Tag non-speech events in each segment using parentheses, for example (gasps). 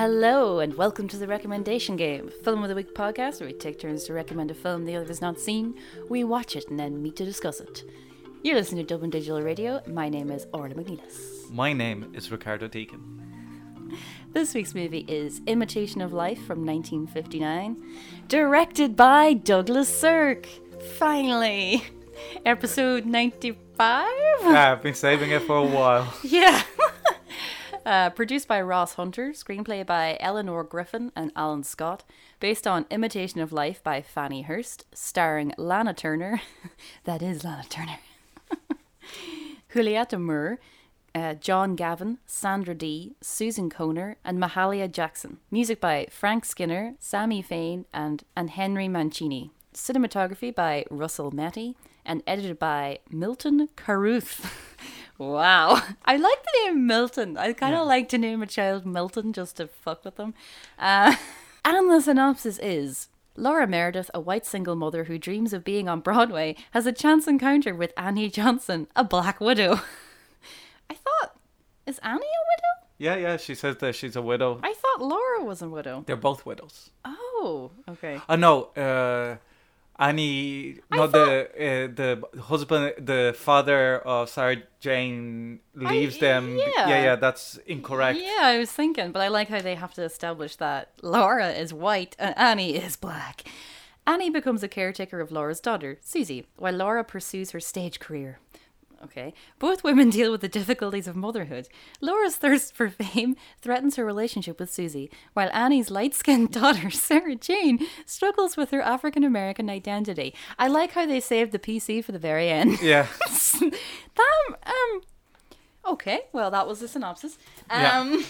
Hello, and welcome to the Recommendation Game, Film of the Week podcast where we take turns to recommend a film the other has not seen. We watch it and then meet to discuss it. You're listening to Dublin Digital Radio. My name is Orla Mc Nelis. My name is Ricardo Deakin. This week's movie is Imitation of Life from 1959, directed by Douglas Sirk. Finally, (laughs) episode 95? Yeah, I've been saving it for a while. (laughs) Yeah. Uh, produced by Ross Hunter, screenplay by Eleanor Griffin and Alan Scott, based on Imitation of Life by Fannie Hurst, starring Lana Turner. (laughs) that is Lana Turner. (laughs) Juanita Moore, uh, John Gavin, Sandra Dee, Susan Kohner, and Mahalia Jackson. Music by Frank Skinner, Sammy Fain, and, and Henry Mancini. Cinematography by Russell Metty, and edited by Milton Carruth. (laughs) wow. (laughs) I like the name Milton. I kind of Yeah. like to name a child Milton just to fuck with them. Uh, (laughs) and the synopsis is Laura Meredith, a white single mother who dreams of being on Broadway, has a chance encounter with Annie Johnson, a black widow. (laughs) I thought, is Annie a widow? Yeah, yeah, she says that she's a widow. I thought Laura was a widow. They're both widows. Oh, okay. Oh no, uh, Annie, I no, the uh, the husband, the father of Sarah Jane leaves them. yeah. yeah, yeah, that's incorrect. Yeah, I was thinking, but I like how they have to establish that Laura is white and Annie is black. Annie becomes a caretaker of Laura's daughter, Susie, while Laura pursues her stage career. Okay. Both women (laughs) deal with the difficulties of motherhood. Laura's thirst for fame threatens her relationship with Susie, while Annie's light skinned (laughs) daughter, Sarah Jane, struggles with her African American identity. I like how they saved the PC for the very end. Yeah, (laughs) that, um, okay, well, that was the synopsis. Yeah. Um,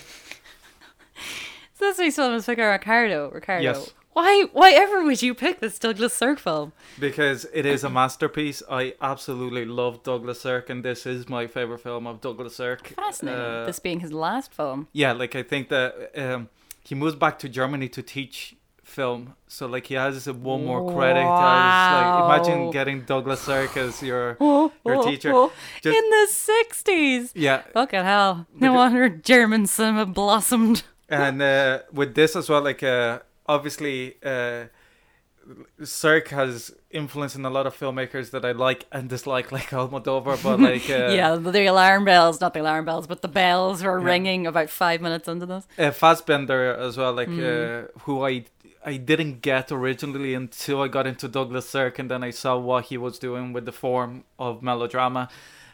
so this week's film is our Ricardo. Ricardo. Yes. Why, why ever would you pick this Douglas Sirk film? because it is a masterpiece. I absolutely love Douglas Sirk, and this is my favorite film of Douglas Sirk. Fascinating. Uh, this being his last film. yeah like i think that um he moves back to germany to teach film so like he has one more credit as like Wow. imagine getting douglas sirk as your (laughs) Oh, your oh, teacher oh. Just- In the 60s. yeah Fucking hell. No Look at- wonder German cinema blossomed. and uh with this as well like uh obviously uh Sirk has influence in a lot of filmmakers that I like and dislike, (laughs) like Almodovar, but (laughs) like uh, yeah, the alarm bells, not the alarm bells, but the bells were ringing about five minutes into this. uh, Fassbinder as well, like Mm. uh, who I I didn't get originally until I got into Douglas Sirk, and then I saw what he was doing with the form of melodrama.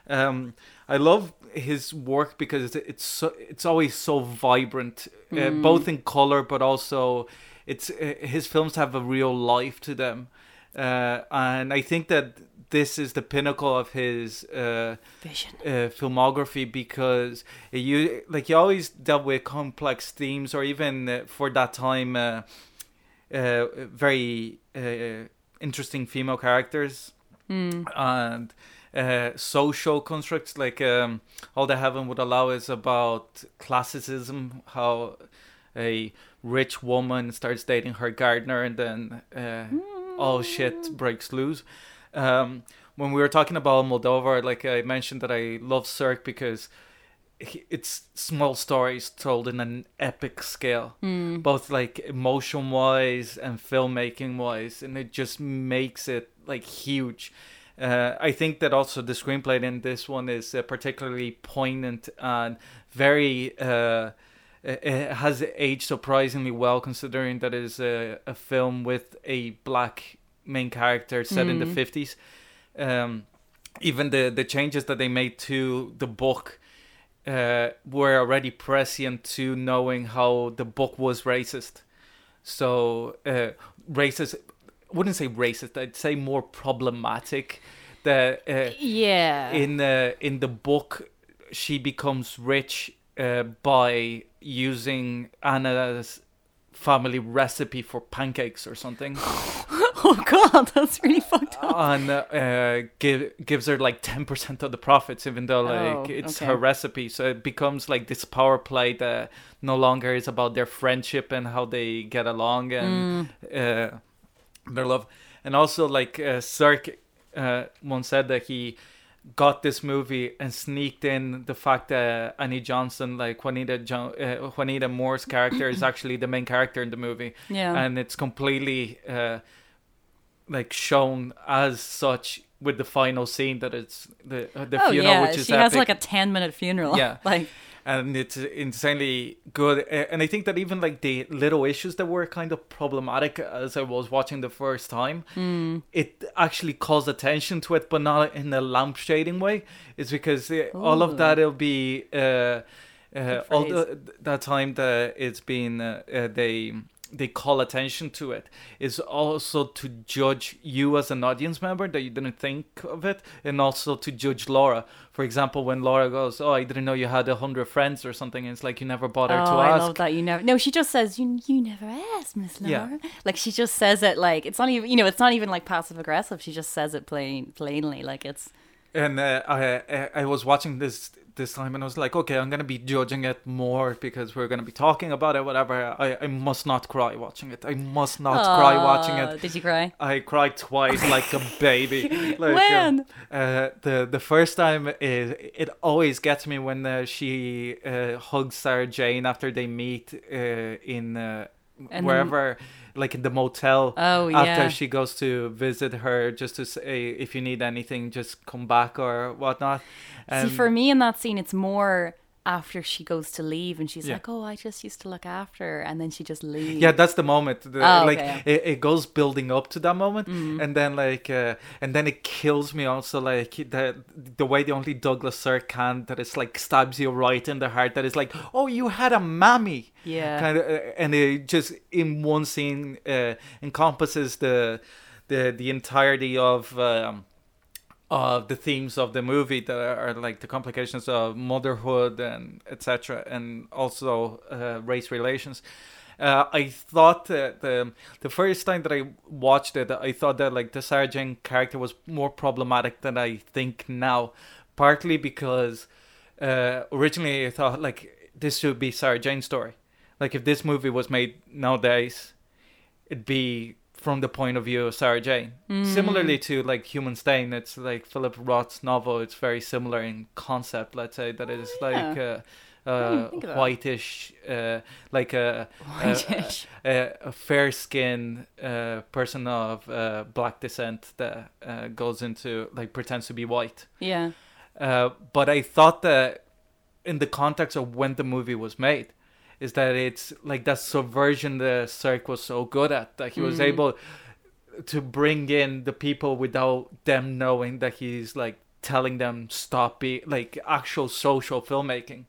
Um, I love his work because it's it's so, it's always so vibrant, uh, Mm. both in color, but also it's uh, his films have a real life to them, uh, and I think that this is the pinnacle of his. Uh, Vision. uh, filmography because you like he always dealt with complex themes or even uh, for that time uh, uh, very uh, interesting female characters and uh, social constructs like um, all the heaven would allow is about classicism how a rich woman starts dating her gardener and then uh, all shit breaks loose um, when we were talking about Almodovar, like I mentioned that I love Sirk because it's small stories told in an epic scale, both like emotion wise and filmmaking wise, and it just makes it like huge. Uh, I think that also the screenplay in this one is uh, particularly poignant and very. Uh, it has aged surprisingly well considering that it is a, a film with a black main character set in the 50s um, even the the changes that they made to the book uh, were already prescient to knowing how the book was racist. So uh, racist wouldn't say racist i'd say more problematic that uh, Yeah. in the in the book she becomes rich uh, by using Anna's family recipe for pancakes or something (laughs) oh god, that's really fucked up. and uh, give, gives her like 10% of the profits even though like Oh, it's okay. her recipe so it becomes like this power play that no longer is about their friendship and how they get along and Mm. uh, their love and also like uh, Sirk uh, once said that he got this movie and sneaked in the fact that Annie Johnson, like Juanita jo- uh, Juanita Moore's character, is (clears throat) actually the main character in the movie, Yeah. and it's completely uh, like shown as such with the final scene that it's the uh, the oh funeral, yeah, which is she has like a ten minute funeral. Yeah. (laughs) like and it's insanely good. And i think that even like the little issues that were kind of problematic as i was watching the first time Hmm. it actually calls attention to it but not in a lampshading way. It's because uh, all of that will be uh, uh, all the, that time that it's been uh, uh, they they call attention to it is also to judge you as an audience member that you didn't think of it and also to judge laura for example when laura goes oh i didn't know you had a hundred friends or something it's like you never bothered oh, to I ask love that you never. No, she just says you. You never asked, Miss Laura. Yeah. Like she just says it like it's not even. You know, it's not even like passive aggressive. She just says it plain plainly. Like it's. and uh, I, I I was watching this this time and I was like, okay, I'm gonna be judging it more because we're gonna be talking about it, whatever. I, I must not cry watching it. I must not cry watching it. Did you cry? I cried twice like a baby. (laughs) Like, When? um, uh, the the first time is it always gets me when uh, she uh, hugs Sarah Jane after they meet uh, in uh, And then- wherever, like in the motel. Oh After yeah. she goes to visit her, just to say if you need anything, just come back or whatnot. See, for me in that scene, it's more after she goes to leave and she's Yeah. like, "Oh, I just used to look after," her," and then she just leaves. yeah that's the moment the, Oh, like okay. it, it goes building up to that moment Mm-hmm. and then like uh, and then it kills me also like the the way the only douglas sirk can that it's like stabs you right in the heart that is like oh you had a mammy Yeah. kind of uh, and it just in one scene uh, encompasses the the the entirety of um of the themes of the movie that are, like the complications of motherhood and etc and also uh, race relations uh, I thought that the the first time that I watched it, I thought that like the Jane character was more problematic than I think now. Partly because uh, originally I thought like this should be Sarah Jane's story. Like if this movie was made nowadays, it'd be from the point of view of Sarah Jane. Similarly to like Human Stain, it's like Philip Roth's novel. It's very similar in concept. Let's say that it is like uh, uh, think of whitish, uh, like a a, Whitish. a, a fair skinned uh, person of uh, black descent that uh, goes into like pretends to be white. yeah. Uh, but I thought that in the context of when the movie was made, is that it's like that subversion the Sirk was so good at that he was Mm. able to bring in the people without them knowing that he's like telling them stop be like actual social filmmaking.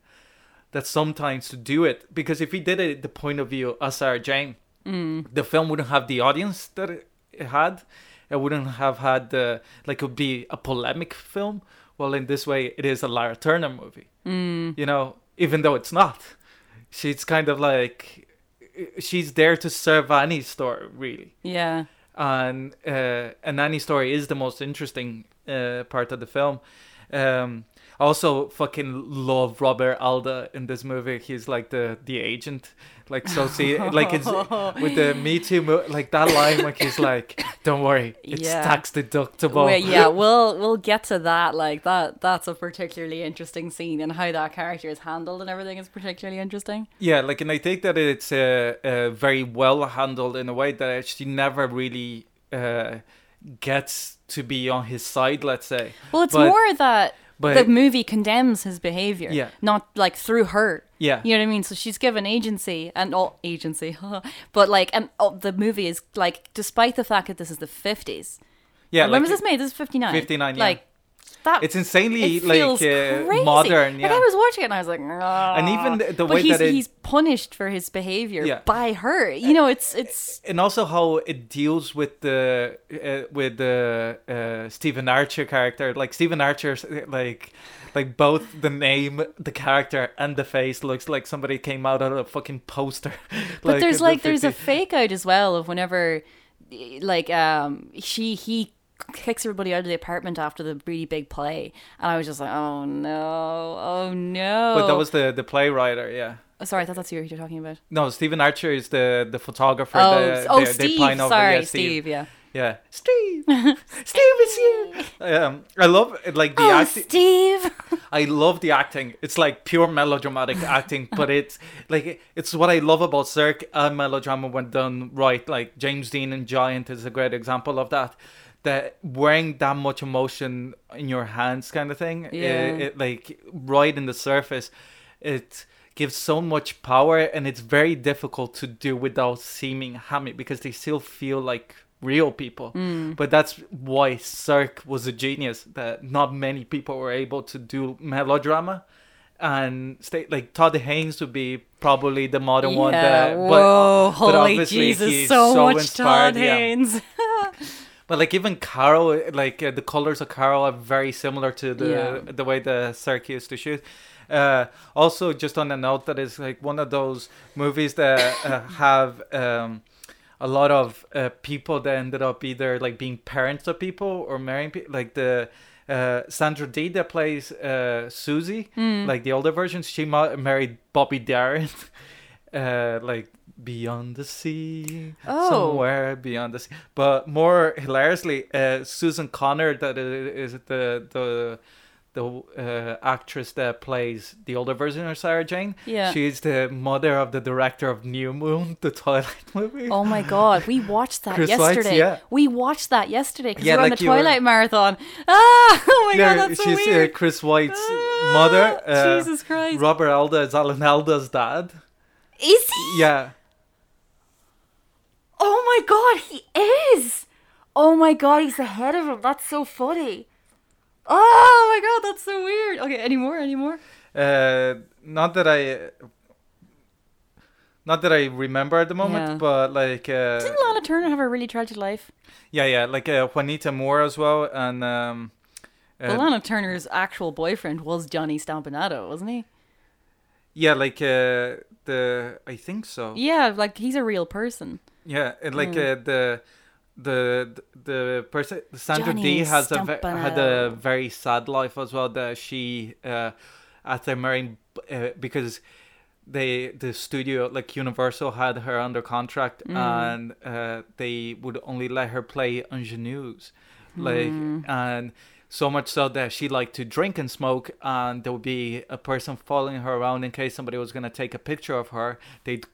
That sometimes to do it because if he did it the point of view of Sarah Jane, Mm. the film wouldn't have the audience that it it had. It wouldn't have had the like it would be a polemic film. Well, in this way, it is a Lara Turner movie. Mm. You know, even though it's not, she's kind of like she's there to serve Annie's story, really. Yeah. And uh, and Annie's story is the most interesting uh, part of the film. Um, I also fucking love Robert Alda in this movie. He's like the the agent, like so see like it's (laughs) with the Me Too mo- like that line like he's like, "Don't worry, it's Yeah. tax deductible." Yeah, we'll we'll get to that. Like that that's a particularly interesting scene and how that character is handled and everything is particularly interesting. Yeah, like, and I think that it's uh, uh, very well handled in a way that actually never really uh, gets to be on his side. Let's say. Well, it's But- more that but- the movie condemns his behavior, Yeah. not like through her. Yeah. You know what I mean? So she's given agency and all agency, (laughs) but like, and oh, the movie is like, despite the fact that this is the fifties. Yeah, when like, was this made? This is fifty nine. 59, yeah. Like that. It's insanely it like uh, modern. Yeah. Like I was watching it and I was like, and even the- the way he's, that it- he's punished for his behavior Yeah. by her. You know, it's it's and also how it deals with the uh, with the uh, Stephen Archer character. Like Stephen Archer, like like both the name, the character, and the face looks like somebody came out of a fucking poster. (laughs) But there's in the like there's a fake out as well of whenever like um she he kicks everybody out of the apartment after the really big play and I was just like oh no oh no But that was the the playwright, yeah. oh, sorry I thought that's who you're talking about No, Stephen Archer is the the photographer. oh the, oh they Steve pine over- sorry yeah, Steve. yeah Yeah, Steve. (laughs) Steve is here. Um, I love like the Oh, acting. Steve. I love the acting. It's like pure melodramatic acting, (laughs) but it's like it's what I love about Sirk and melodrama when done right. Like James Dean and Giant is a great example of that. That wearing that much emotion in your hands, kind of thing. Yeah. It, it like right in the surface, it gives so much power, and it's very difficult to do without seeming hammy because they still feel like real people. Mm. But that's why Sirk was a genius. That not many people were able to do melodrama, and stay like Todd Haynes would be probably the modern one. That, whoa, but, but holy obviously Jesus, he's so, much inspired, Todd yeah. Haynes. (laughs) But like even Carol, like uh, the colors of Carol are very similar to the Yeah. the way the used to shoot. Uh, also, just on a note, that is like one of those movies that uh, (laughs) have um, a lot of uh, people that ended up either like being parents of people or marrying people. Like the uh, Sandra Dee that plays uh, Susie, Hmm. like the older version, she ma- married Bobby Darin. (laughs) uh, like beyond the sea, Oh. somewhere beyond the sea. But more hilariously, uh, Susan Kohner, that is the the the uh, actress that plays the older version of Sarah Jane. Yeah. she's the mother of the director of New Moon, the (laughs) Twilight movie. Oh my god, we watched that Chris yesterday. yeah. We watched that yesterday because Yeah, we were on like the you were- Twilight marathon. (laughs) Ah, oh my yeah, god, that's so she's weird. Uh, Chris Weitz Ah, mother. Uh, Jesus Christ. Robert Alda is Alan Alda's dad. Is he? Yeah. Oh my god, he is. Oh my god, he's ahead of him. That's so funny. Oh my god, that's so weird. Okay, any more? Any more? Uh, not that I, not that I remember at the moment, Yeah. but like, uh, Didn't Lana Turner have a really tragic life? yeah, yeah, like uh, Juanita Moore as well, and um, uh, Well, Lana Turner's actual boyfriend was Johnny Stompanato, wasn't he? yeah, like uh, the I think so. Yeah, like he's a real person. Yeah, and like Mm. uh, the the the person Sandra Johnny Dee has a ve- had a very sad life as well. That she uh, after marrying uh, because they the studio like Universal had her under contract Mm. and uh, they would only let her play ingenues, like Mm. and. So much so that she liked to drink and smoke, and there would be a person following her around in case somebody was gonna take a picture of her. They'd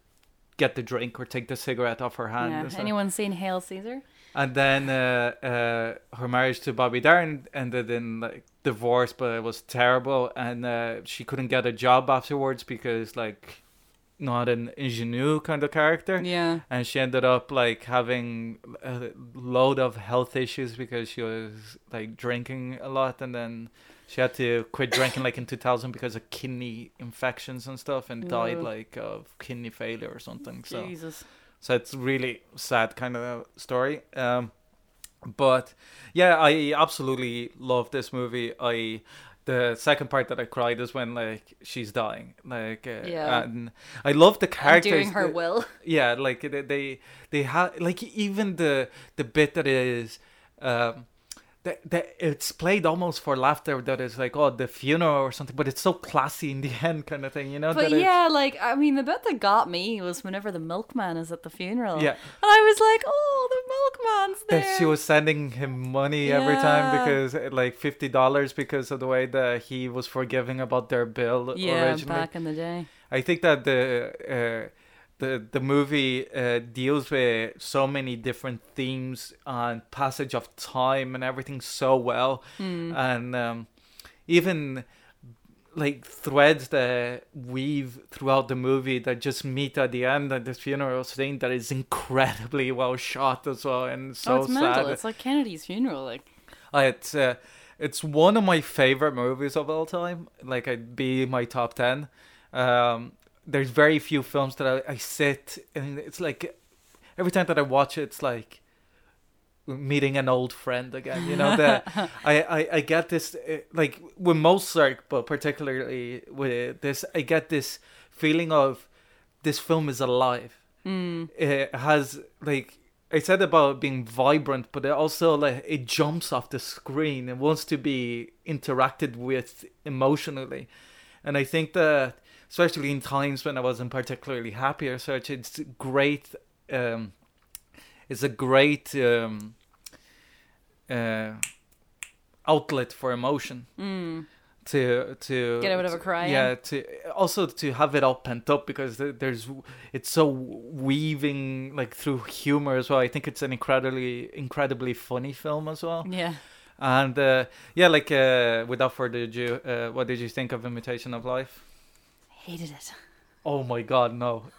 get the drink or take the cigarette off her hand. Yeah. Anyone seen Hail Caesar? And then uh, uh, her marriage to Bobby Darin ended in like divorce, but it was terrible, and uh, she couldn't get a job afterwards because like not an ingenue kind of character, Yeah. and she ended up like having a load of health issues because she was like drinking a lot, and then she had to quit drinking like in 2000 because of kidney infections and stuff, and died like of kidney failure or something. So. Jesus. So it's really sad kind of story. Um, but yeah, I absolutely love this movie. I the second part that I cried is when like she's dying, like uh, Yeah. and I love the And characters. doing her will. (laughs) yeah, like they they, they have like even the the bit that is um that, that it's played almost for laughter that is like oh the funeral or something but it's so classy in the (laughs) end kind of thing you know But that it's- yeah, like I mean, the bit that got me was whenever the milkman is at the funeral. Yeah. and I was like, "Oh, the milkman's there." that she was sending him money every time because uh, like fifty dollars because of the way that he was forgiving about their bill yeah, originally. back in the day. I think that the uh, the the movie uh, deals with so many different themes and passage of time and everything so well, Hmm. and um, even like threads that weave throughout the movie that just meet at the end at this funeral scene that is incredibly well shot as well and so oh, it's mental. It's like Kennedy's funeral. Like, Uh, it's uh, it's one of my favorite movies of all time. Like I'd be my top ten. Um, there's very few films that I, I sit and it's like every time that I watch it, it's like meeting an old friend again. You know that (laughs) I, I I get this uh, like with most Sirk, but particularly with this, I get this feeling of this film is alive mm, it has like I said about being vibrant, but it also like it jumps off the screen and wants to be interacted with emotionally, and I think that especially in times when I wasn't particularly happy or such, it's great. Um, it's a great um, uh, outlet for emotion. To to Mm. Get out of a cry, Yeah. To also to have it all pent up because there's it's so weaving like through humor as well. I think it's an incredibly incredibly funny film as well. Yeah. And uh, yeah, like uh, without further ado, uh, what did you think of Imitation of Life? Hated it. Oh my God, no! (laughs)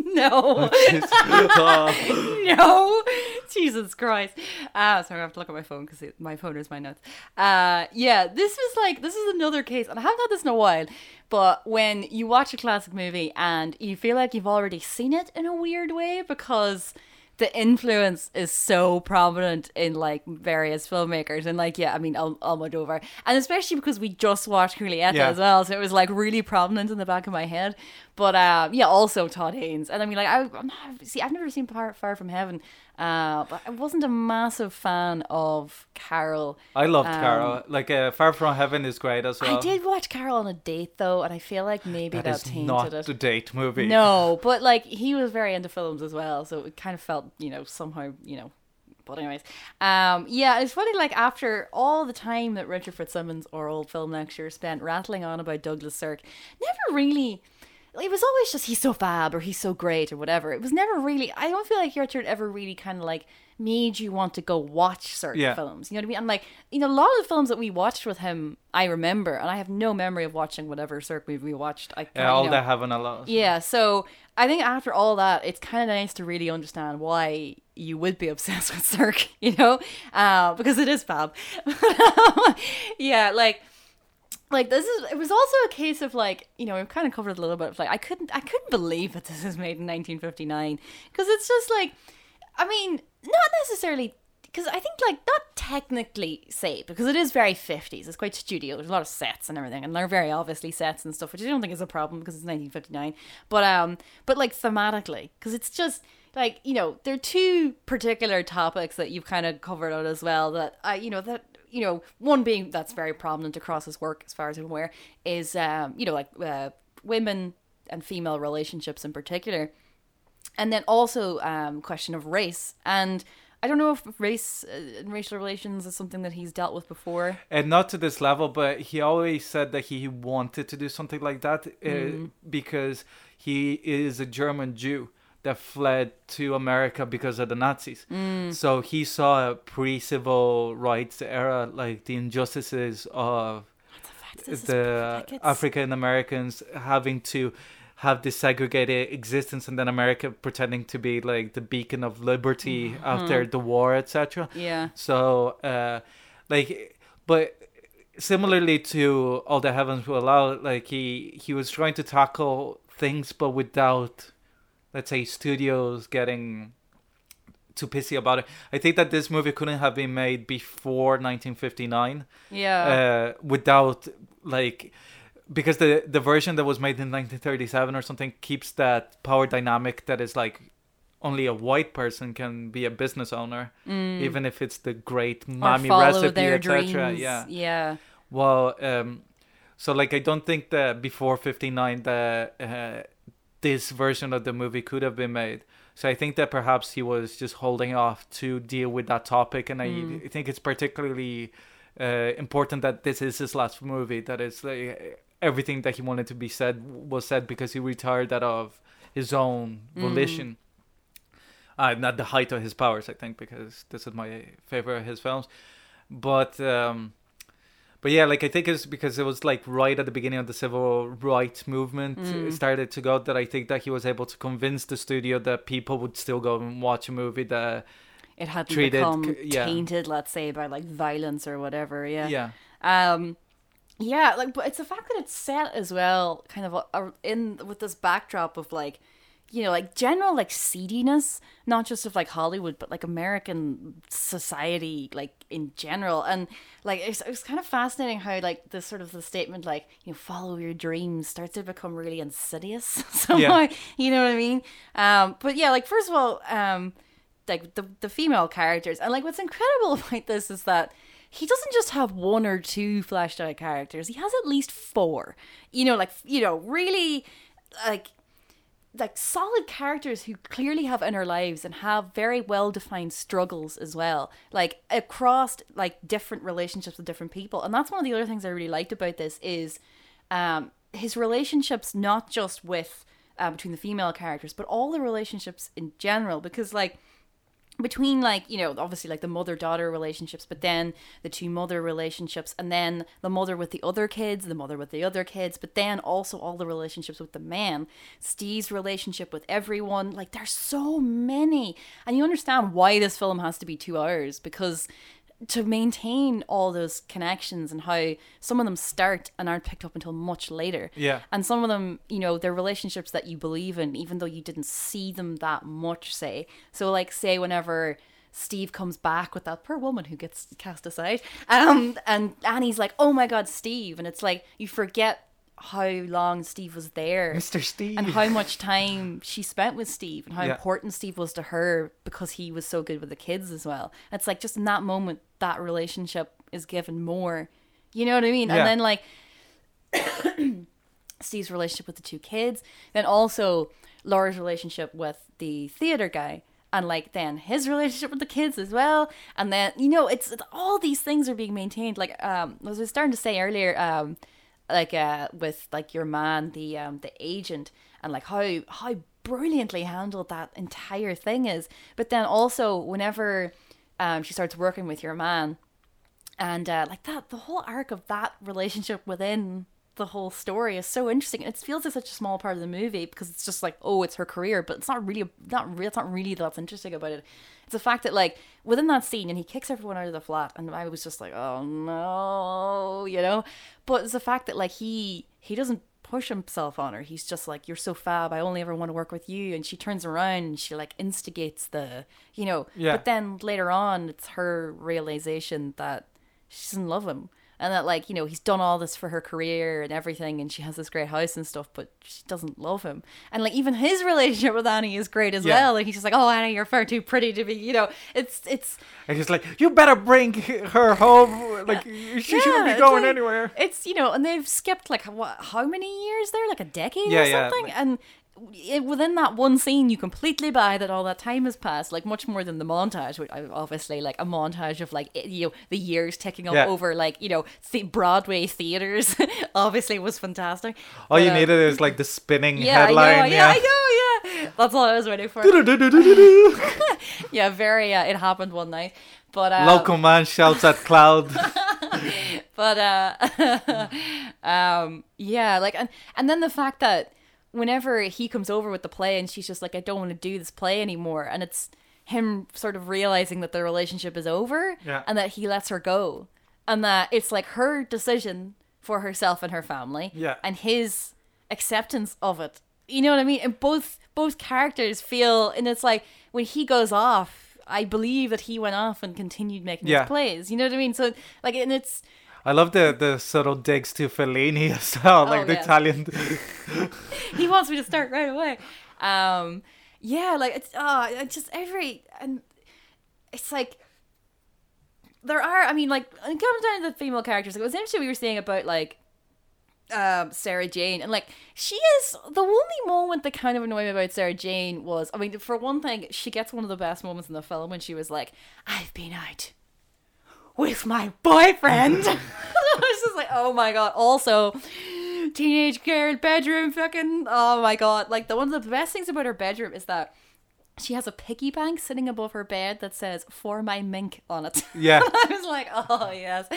No. Oh. (laughs) no. Jesus Christ. Ah, sorry, I have to look at my phone because my phone is my notes. Uh, yeah, this was like, this is another case, and I haven't had this in a while, but when you watch a classic movie and you feel like you've already seen it in a weird way because the influence is so prominent in like various filmmakers and like yeah I mean Al- Almodovar and especially because we just watched Julieta Yeah. as well so it was like really prominent in the back of my head but um yeah also Todd Haynes and I mean like I, I'm not, see I've never seen Far, Far From Heaven uh but I wasn't a massive fan of Carol I loved Um, Carol. Like uh, Far From Heaven is great as well. I did watch Carol on a date though and I feel like maybe That that, is tainted not it the date movie. no, but like he was very into films as well, so it kind of felt, you know, somehow, you know. But anyways, um, yeah, it's funny. Like after all the time that Richard Fitzsimmons, our old film lecturer, spent rattling on about Douglas Sirk, never really. It was always just he's so fab or he's so great or whatever. It was never really. I don't feel like Richard ever really kind of like made you want to go watch certain Yeah. films. You know what I mean? And like, you know, a lot of the films that we watched with him, I remember, and I have no memory of watching whatever Sirk movie we watched. I Yeah, all know, that heaven a lot. yeah, so I think after all that, it's kind of nice to really understand why you would be (laughs) obsessed with Sirk, you know, uh, because it is fab. (laughs) yeah, like, like this is. It was also a case of like, you know, we've kind of covered a little bit. Of like, I couldn't, I couldn't believe that this was made in 1959 because it's just like, I mean, not necessarily. Because I think, like, not technically say because it is very 50s. It's quite studio. There's a lot of sets and everything, and they're very obviously sets and stuff, which I don't think is a problem because it's 1959. But, um, but like, thematically, because it's just, like, you know, there are two particular topics that you've kind of covered out as well that, I, you know, that, you know, one being that's very prominent across his work, as far as I'm aware, is, um, you know, like, uh, women and female relationships in particular. And then also um question of race. And i don't know if race uh, and racial relations is something that he's dealt with before. And not to this level, but he always said that he wanted to do something like that uh, Mm-hmm. because he is a German Jew that fled to America because of the Nazis. Mm. So he saw a pre-civil rights era, like the injustices of the fact this is the African Americans having to have this segregated existence, and then America pretending to be like the beacon of liberty Mm-hmm. after the war, etc. yeah So, uh, like, but similarly to All the Heavens Will Allow, like he he was trying to tackle things, but without, let's say, studios getting too pissy about it. I think that this movie couldn't have been made before 1959 yeah. uh, without like because the the version that was made in 1937 or something keeps that power dynamic that is like only a white person can be a business owner even if it's the great Mm. mommy recipe etc yeah. Yeah. Well um so like i don't think that before 59 the uh, this version of the movie could have been made so i think that perhaps he was just holding off to deal with that topic and i Mm. think it's particularly uh, important that this is his last movie that is like everything that he wanted to be said was said because he retired out of his own Mm. volition uh, not the height of his powers i think because this is my favorite of his films but um but yeah like i think it's because it was like right at the beginning of the civil rights movement Mm. started to go that i think that he was able to convince the studio that people would still go and watch a movie that it hadn't treated become yeah. tainted let's say by like violence or whatever yeah yeah um yeah like but it's the fact that it's set as well kind of uh, in with this backdrop of like you know like general like seediness not just of like hollywood but like american society like in general. And like it's, it was kind of fascinating how like this sort of the statement like you know follow your dreams starts to become really insidious. (laughs) Somehow you know what i mean? Um but yeah like first of all um like the the female characters. And like what's incredible (laughs) about this is that he doesn't just have one or two fleshed out characters. He has at least four. You know like you know really like like solid characters who clearly have inner lives and have very well defined struggles as well like across like different relationships with different people. And that's one of the other things i really liked about this is um his relationships not just with uh, between the female characters but all the relationships in general. Because like between like you know obviously like the mother daughter relationships but then the two mother relationships and then the mother with the other kids the mother with the other kids but then also all the relationships with the man. Steve's relationship with everyone. Like there's so many. And you understand why this film has to be two hours because to maintain all those connections and how some of them start and aren't picked up until much later. Yeah. And some of them, you know, they're relationships that you believe in, even though you didn't see them that much, say. So, like, say, whenever Steve comes back with that poor woman who gets cast aside, um, and Annie's like, oh my God, Steve. And it's like, you forget how long Steve was there. Mr. Steve. And how much time she spent with Steve and how Yeah. important Steve was to her because he was so good with the kids as well. It's like just in that moment that relationship is given more. You know what I mean? Yeah. And then like (coughs) Steve's relationship with the two kids, then also Laura's relationship with the theater guy. And like then his (laughs) relationship with the kids as well, and then you know it's, it's all these things are being maintained. Like um, as I was starting to say earlier, um, like uh with like your man the um the agent and like how how brilliantly handled that entire thing is. But then also whenever um she starts working with your man and uh like that the whole arc of that relationship within the whole story is so interesting it feels like such a small part of the movie because it's just like oh it's her career but it's not really not real it's not really that's interesting about it. It's the fact that like within that scene and he kicks everyone out of the flat and i was just like oh no you know? But it's the fact that like he he doesn't push himself on her. He's just like you're so fab i only ever want to work with you and she turns around and she like instigates the you know? Yeah. but then later on it's her realization that she doesn't love him and that like you know he's done all this for her career and everything and she has this great house and stuff but she doesn't love him and like even his (laughs) relationship with annie is great as Yeah. well like he's just like oh annie you're far too pretty to be you know it's it's And he's like, you better bring her home. Like, she shouldn't Yeah, be it's going like- anywhere. It's you know, and they've skipped like what? How many years there? Like a decade Yeah, or yeah, something. like- and within that one scene, you completely buy that all that time has passed. Like much more than the montage, which I- obviously like a montage of like you know the years ticking up Yeah. over like you know the Broadway theaters. (laughs) obviously was fantastic. All But, you um, needed is like the spinning Yeah, headline. I know. Yeah, I know. Yeah, that's all I was waiting for. (laughs) yeah, very. Uh, it happened one night, but uh, Local man shouts at cloud. (laughs) but uh um yeah like and and then the fact that whenever he comes over with the play and she's just like i don't want to do this play anymore and it's him sort of realizing that the relationship is over Yeah. and that he lets her go and that it's like her decision for herself and her family Yeah. and his acceptance of it you know what i mean and both both characters feel and it's like when he goes off i believe that he went off and continued making Yeah. his plays you know what i mean so like and it's I love the, the subtle digs to Fellini as well, like Oh, the. Italian. (laughs) he wants me to start right away. Um, yeah, like it's it's just every and it's like there are. I mean, like it comes down to the female characters. Like, it was interesting we were saying about like um Sarah Jane and like she is the only moment that kind of annoyed me about Sarah Jane was I mean for one thing she gets one of the best moments in the film when she was like I've been out with my boyfriend. (laughs) (laughs) I was just like oh my god. Also teenage girl bedroom fucking oh my god. Like the one of the best things about her bedroom is that she has a piggy bank sitting above her bed that says for my mink on it. (laughs) Yeah. I was like oh yes.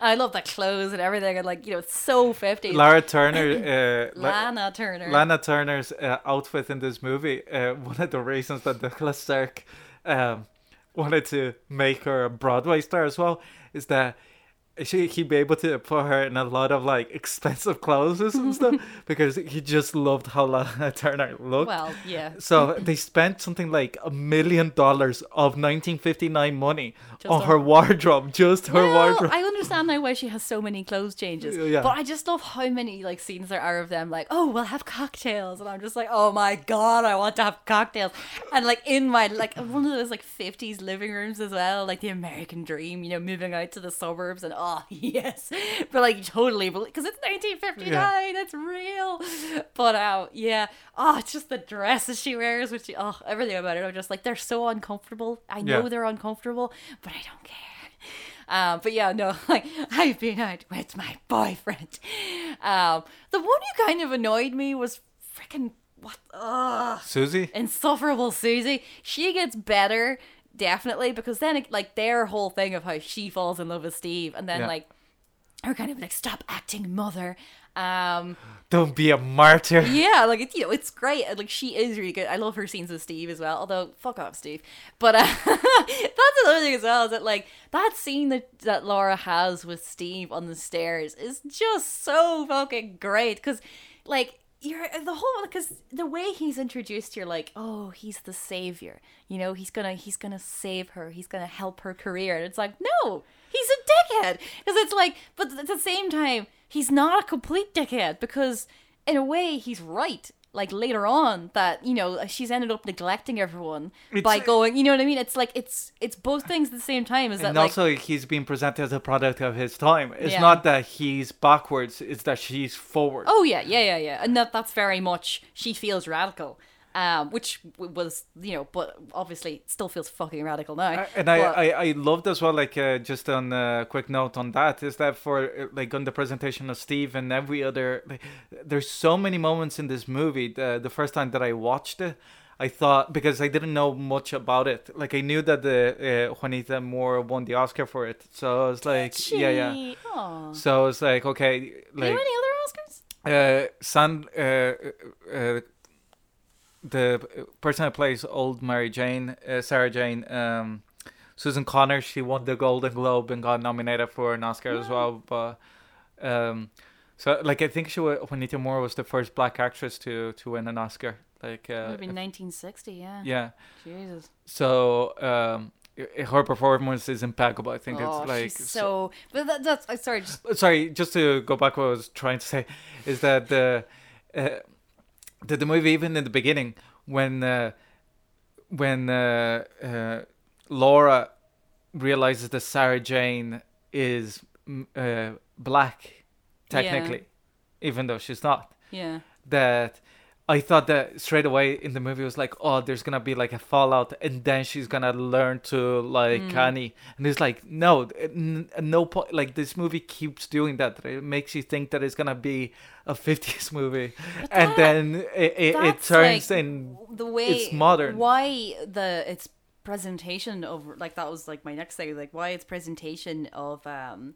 I love the clothes and everything. And like you know it's so fifty. Lara Turner, uh, La- Lana Turner. Lana Turner's uh, outfit in this movie, uh, one of the reasons that Nicholas Stark um, wanted to make her a Broadway star as well is that she he'd be able to put her in a lot of like expensive clothes and (laughs) stuff because he just loved how Lana Turner looked. well yeah So they spent something like a million dollars of 1959 money Just on on- her wardrobe, just her well, wardrobe. I understand now why she has so many clothes changes. Uh, yeah. But I just love how many like scenes there are of them like, oh, we'll have cocktails, and I'm just like, oh my god, I want to have cocktails, and like in my like one of those like 50s living rooms as well, like the American dream, you know, moving out to the suburbs, and oh, oh (laughs) yes, but like totally, because it's 1959. That's real. But uh, yeah, oh, it's just the dresses she wears, which oh, everything about it. I'm just like they're so uncomfortable. I know Yeah. they're uncomfortable, but I don't care. Um, but yeah, no, (laughs) like I've been out with my boyfriend. Um, the one who kind of annoyed me was freaking what? Ugh Susie. insufferable Susie. She gets better, definitely, because then it, like their whole thing of how she falls in love with Steve, and then Yeah. like her kind of like stop acting mother. Um, Don't be a martyr. (laughs) yeah, like it's you know it's great. Like she is really good. I love her scenes with Steve as well. Although fuck off, Steve. But uh, (laughs) that's another thing as well. Is that like that scene that that Laura has with Steve on the stairs is just so fucking great because like. You're uh, the whole because the way he's introduced, you're like, oh, he's the savior. You know, he's gonna he's gonna save her. He's gonna help her career. And it's like, no, he's a dickhead. Because it's like, but at the same time, he's not a complete dickhead because in a way he's right like later on that you know she's ended up neglecting everyone by It's- going you know what i mean it's like it's it's both things at the same time is that And like also, he's being presented as a product of his time. It's Yeah. not that he's backwards; it's that she's forward. oh yeah yeah yeah yeah and that that's very much she feels radical um which was you know but obviously still feels fucking radical now I- and I, But- I, I loved as well, like, uh, just on a quick note on that, is that for, uh, like, on the presentation of Steve and every other, like, there's so many moments in this movie. The, the first time that I watched it, I thought, because I didn't know much about it, like, I knew that the uh, Juanita Moore won the Oscar for it. So I was like, yeah, yeah. Gee, aw. So I was like, okay, Do you like, have any other oscars uh, San, uh, uh, the person that plays old Mary Jane, uh, Sarah Jane, um, Susan Kohner, she won the Golden Globe and got nominated for an Oscar as well. But um, so like I think she wa- Juanita Moore was the first black actress to to win an Oscar. Like uh, have 1960 yeah yeah, jesus so um, her performance is impeccable. I think oh it's like she's so but that, that's I'm sorry just sorry, just to go back what I was trying to say is that the uh, that the movie even in the beginning when uh, when uh, uh, Laura realizes that Sarah Jane is uh, black technically, even though she's not, yeah. that I thought that straight away in the movie was like, oh, there's gonna be like a fallout, and then she's gonna learn to like Mm. Annie, and it's like, no, n- no point. Like this movie keeps doing that. It makes you think that it's gonna be a '50s (laughs) movie, and that- then it, it, it turns like, in. the way it's modern. why the its presentation of like that was like my next thing like why its presentation of um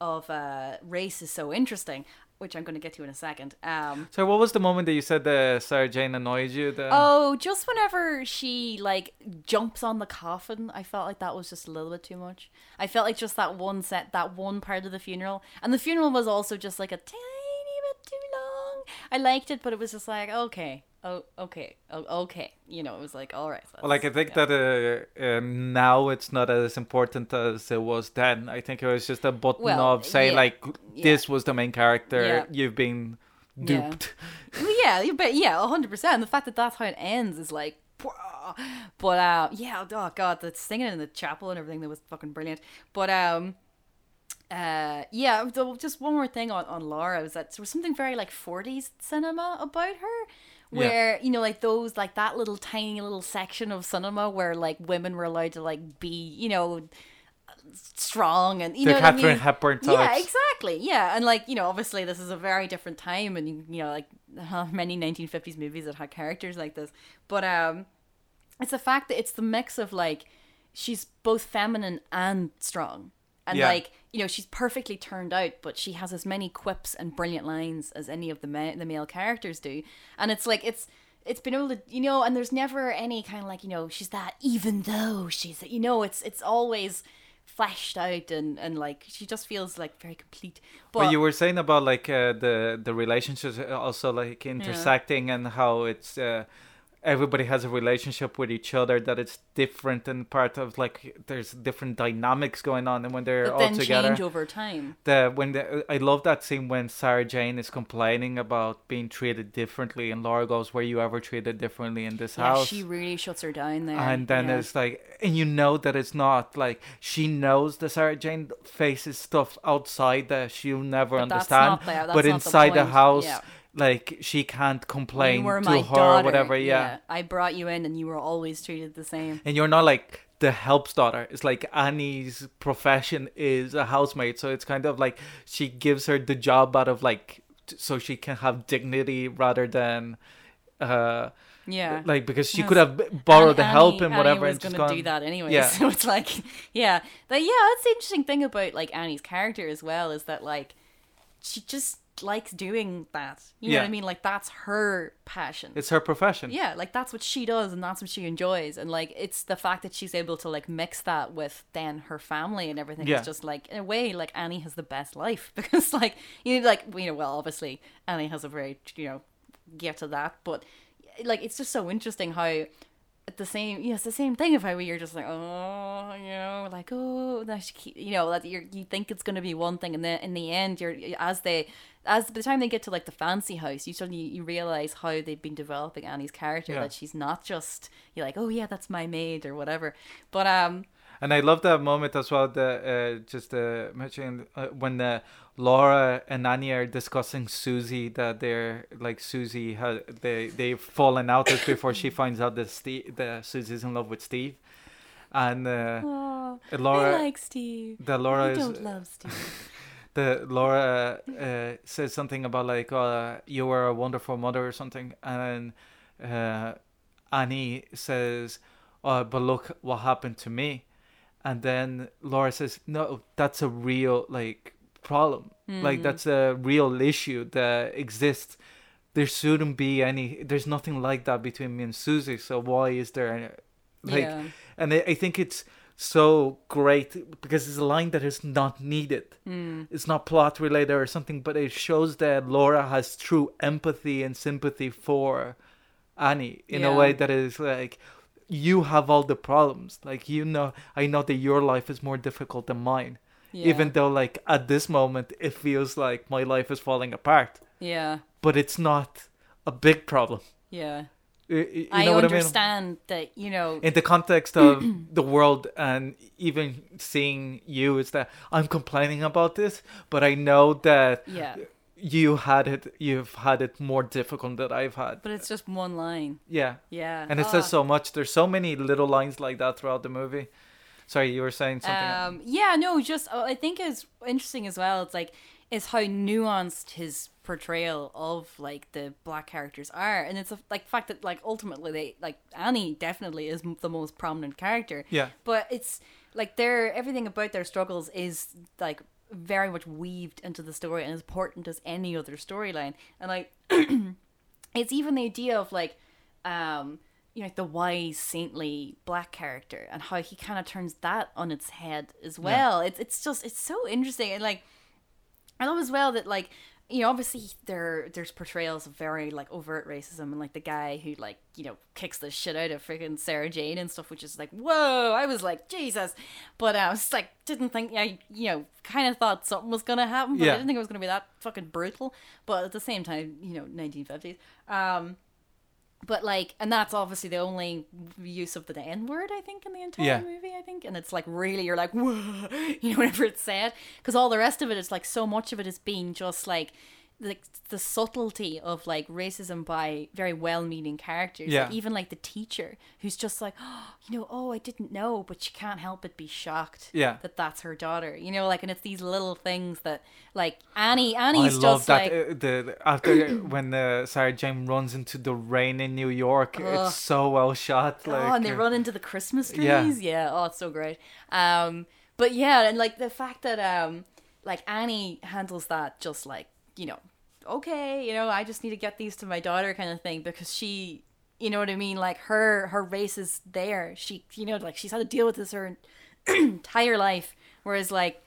of uh race is so interesting which i'm going to get to in a second um So what was the moment that you said that Sarah Jane annoyed you? The... Oh, just whenever she like jumps on the coffin, I felt like that was just a little bit too much. I felt like just that one set, that one part of the funeral, and the funeral was also just like a tiny bit too long. I liked it, but it was just like okay, oh okay, oh okay, you know, it was like all right. Well, like I think yeah. that uh, uh, now it's not as important as it was then. I think it was just a button Well, of saying yeah, like this was the main character. Yeah. You've been Yeah. duped. (laughs) Yeah, you- but yeah, hundred percent. The fact that that's how it ends is like, but uh, yeah, oh god, the singing in the chapel and everything that was fucking brilliant. But um, uh, yeah, just one more thing on on Laura was that there was something very like forties cinema about her. Yeah. Where you know, like those, like that little tiny little section of cinema where like women were allowed to like be, you know, strong and you The know what I Catherine mean? Hepburn Yeah, exactly. Yeah, and like you know, obviously this is a very different time, and you know, like (laughs) many 1950s movies that had characters like this. But um, it's the fact that it's the mix of like she's both feminine and strong, and Yeah. like you know she's perfectly turned out, but she has as many quips and brilliant lines as any of the ma- the male characters do, and it's like it's. It's been able to, you know, and there's never any kind of like, you know, she's that. Even though she's, you know, it's it's always fleshed out and and like she just feels like very complete. But But you were saying about like uh, the the relationships also like intersecting and how it's uh, everybody has a relationship with each other that it's different and part of like there's different dynamics going on and when they're but all then together change over time. the when the, I love that scene when Sarah Jane is complaining about being treated differently and Laura goes were you ever treated differently in this Yeah, house she really shuts her down there. and then yeah. it's like and you know that it's not like she knows that Sarah Jane faces stuff outside that she'll never But understand the- but the inside the, point, house yeah. Like she can't complain to her daughter. or whatever yeah. I brought you in, and you were always treated the same. and you're not like the help's daughter it's like Annie's profession is a housemaid so it's kind of like she gives her the job out of like t- so she can have dignity rather than uh Yeah. like because she Yes. could have borrowed the Annie- help and whatever was and just gone do that anyway. Yeah. (laughs) So it's like, yeah, but yeah, that's the interesting thing about like Annie's character as well is that like she just likes doing that. You know what I mean? Like that's her passion. it's her profession yeah, like that's what she does and that's what she enjoys. And like it's the fact that she's able to like mix that with then her family and everything. Yeah. It's just like in a way, like Annie has the best life (laughs) because like you know, like you know, well obviously Annie has a very you know, get to that, but like it's just so interesting how the same yeah, the same thing if I were you're just like, oh you know, like oh that you know, that you're you think it's gonna be one thing and then in the end you're as they as by the time they get to like the fancy house, you suddenly you realize how they've been developing Annie's character. Yeah. That she's not just you're like, oh yeah, that's my maid or whatever. But um, And I love that moment as well. The uh, just uh, mentioning uh, when uh, Laura and Annie are discussing Susie that they're like Susie had they they've fallen out just before she finds out that Steve that Susie's in love with Steve, and uh, oh, Laura I like Steve. the Laura I is don't love Steve. (laughs) the Laura uh, says something about like uh, you were a wonderful mother or something, and uh, Annie says, "Oh, but look what happened to me," and then Laura says, "No, that's a real like problem. Like that's a real issue that exists." There shouldn't be any. There's nothing like that between me and Susie. So why is there, any, like, yeah, and I, I think it's so great because it's a line that is not needed. Hmm. It's not plot related or something, but it shows that Laura has true empathy and sympathy for Annie in a way that is like you have all the problems. Like you know, I know that your life is more difficult than mine. Yeah. Even though like at this moment it feels like my life is falling apart, yeah, but it's not a big problem. yeah. Y- y- You I know what I mean? understand that you know. in the context of (clears throat) the world and even seeing you is that I'm complaining about this, but I know that yeah, you had it you've had it more difficult than I've had. but it's just one line. Yeah. Yeah, And it Ah. says so much. There's so many little lines like that throughout the movie. Sorry, you were saying something. Um, yeah, no, just uh, I think is interesting as well. It's like is how nuanced his portrayal of like the black characters are, and it's a, like fact that like ultimately they like Annie definitely is the most prominent character. Yeah. but it's like their everything about their struggles is like very much weaved into the story and as important as any other storyline, and like (clears throat) it's even the idea of like um you know the wise saintly black character and how he kind of turns that on its head as well. It's it's just it's so interesting. And like i love as well that like you know obviously there there's portrayals of very like overt racism and like the guy who like you know kicks the shit out of freaking sarah jane and stuff which is like whoa i was like jesus. But i was like didn't think i you know kind of thought something was gonna happen but Yeah. i didn't think it was gonna be that fucking brutal. But at the same time you know 1950s um but like and that's obviously the only use of the n word i think in the entire Yeah. movie i think and it's like really you're like whoa (laughs) you know whenever it's said because all the rest of it is like so much of it is being just like like the subtlety of like racism by very well-meaning characters Yeah. like, even like the teacher who's just like oh, (gasps) you know oh i didn't know but she can't help but be shocked Yeah. that that's her daughter you know like and it's these little things that like annie I annie's just that like uh, the, the after (coughs) when uh, Sarah Jane runs into the rain in New York. Ugh. It's so well shot. Like, oh, and they uh, run into the Christmas trees. Yeah. Yeah. Oh, it's so great. Um, but yeah, and like the fact that um, like Annie handles that just like you know, okay, you know, I just need to get these to my daughter kind of thing because she, you know what I mean, like her her race is there. She, you know, like she's had to deal with this her (clears throat) entire life, whereas like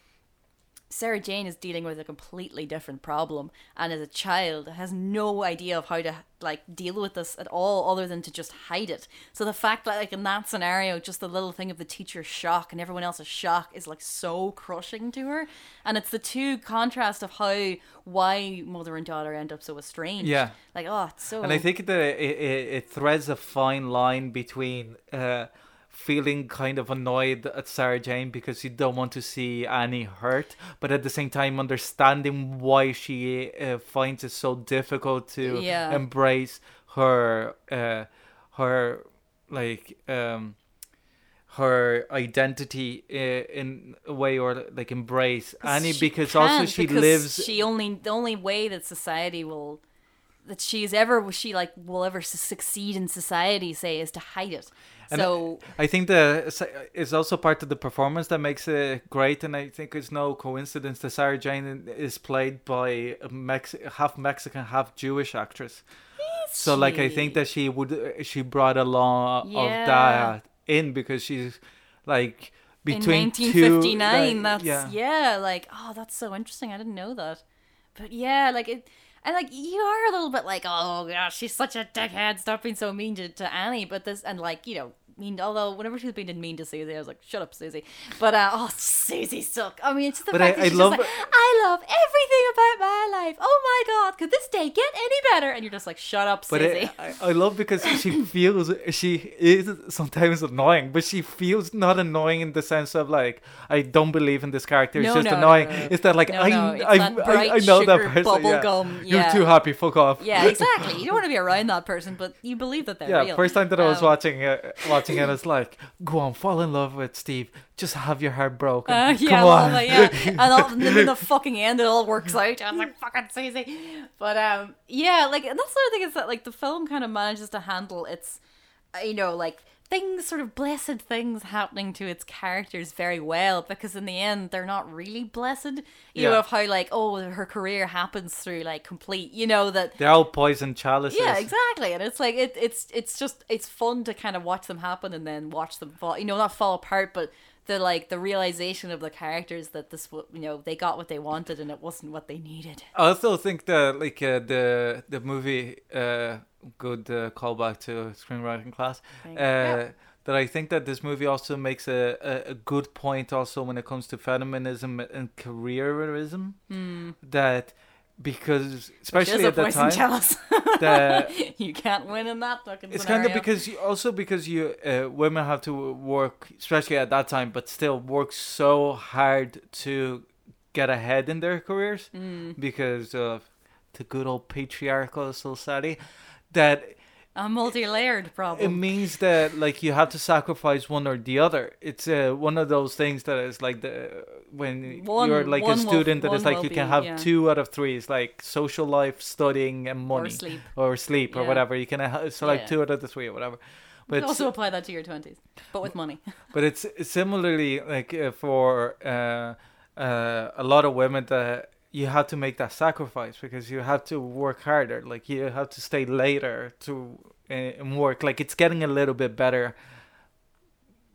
Sarah Jane is dealing with a completely different problem, and as a child has no idea of how to like deal with this at all, other than to just hide it. So the fact that like in that scenario, just the little thing of the teacher's shock and everyone else's shock is like so crushing to her, and it's the two contrast of how why mother and daughter end up so estranged. Yeah. like oh, it's so. And I think that it, it, it threads a fine line between uh, feeling kind of annoyed at Sarah Jane because you don't want to see Annie hurt, but at the same time understanding why she uh, finds it so difficult to Yeah. embrace her uh, her like um her identity uh, in a way or like embrace Annie because also she because lives she only the only way that society will that she's ever she like will ever succeed in society say is to hide it And so I think the uh, it's also part of the performance that makes it great, and I think it's no coincidence that Sarah Jane is played by a Mex- half Mexican, half Jewish actress. So, like, I think that she would uh, she brought a lot Yeah. of that in because she's like between in two. 1959 like, that's yeah. yeah. like oh that's so interesting i didn't know that but yeah like it and like you are a little bit like oh gosh she's such a dickhead. Stop being so mean to, to annie. But this and like you know mean although whenever she was being mean to susie i was like shut up susie but uh oh susie suck i mean it's just the But fact I- that she's love- just like i love everything about my life oh my god could this day get any better and you're just like shut up But susie I, I I love because she (laughs) feels she is sometimes annoying, but she feels not annoying in the sense of like I don't believe in this character. It's No, just no, no, annoying. no. It's that like I I, that I, I know that person. yeah. gum, You're too happy. Fuck off. yeah exactly you don't want to be (laughs) around that person but you believe that they're Yeah, real first time that I was Um, watching it, watching it, it's like, go on, fall in love with Steve. Just have your heart broken. Uh, yeah, Come on. yeah, (laughs) and, all, and in the fucking end, it all works out. I'm like, fucking crazy," But um, yeah, like and that's the other thing is that like the film kind of manages to handle its, you know, like things, sort of blessed things happening to its characters very well because in the end they're not really blessed. You know, of how like oh her career happens through like complete, you know that They're all poison chalices. yeah, exactly. And it's like it, it's it's just it's fun to kind of watch them happen and then watch them fall. You know, not fall apart, but the like the realization of the characters that this, you know, they got what they wanted and it wasn't what they needed. I also think that like uh, the the movie, uh, good uh, callback to screenwriting class. Uh, yeah. That I think that this movie also makes a, a, a good point also when it comes to feminism and careerism. That because. Especially at the poison time, chalice. the you can't win in that fucking it's kind of because you, also because you uh, women have to work especially at that time but still work so hard to get ahead in their careers Hmm. because of the good old patriarchal society that a multi-layered problem. it means that like you have to sacrifice one or the other it's uh, one of those things that is like the when One- you're like a one will- student that is like you can have yeah. two out of three it's like social life studying and money or sleep. or sleep or whatever you can ha- (laughs) select Yeah. two out of the three or whatever You but can also apply that to your twenties, but with money. (laughs) but it's similarly like uh, for uh, uh, a lot of women that you have to make that sacrifice because you have to work harder. Like you have to stay later to uh, and work. Like it's getting a little bit better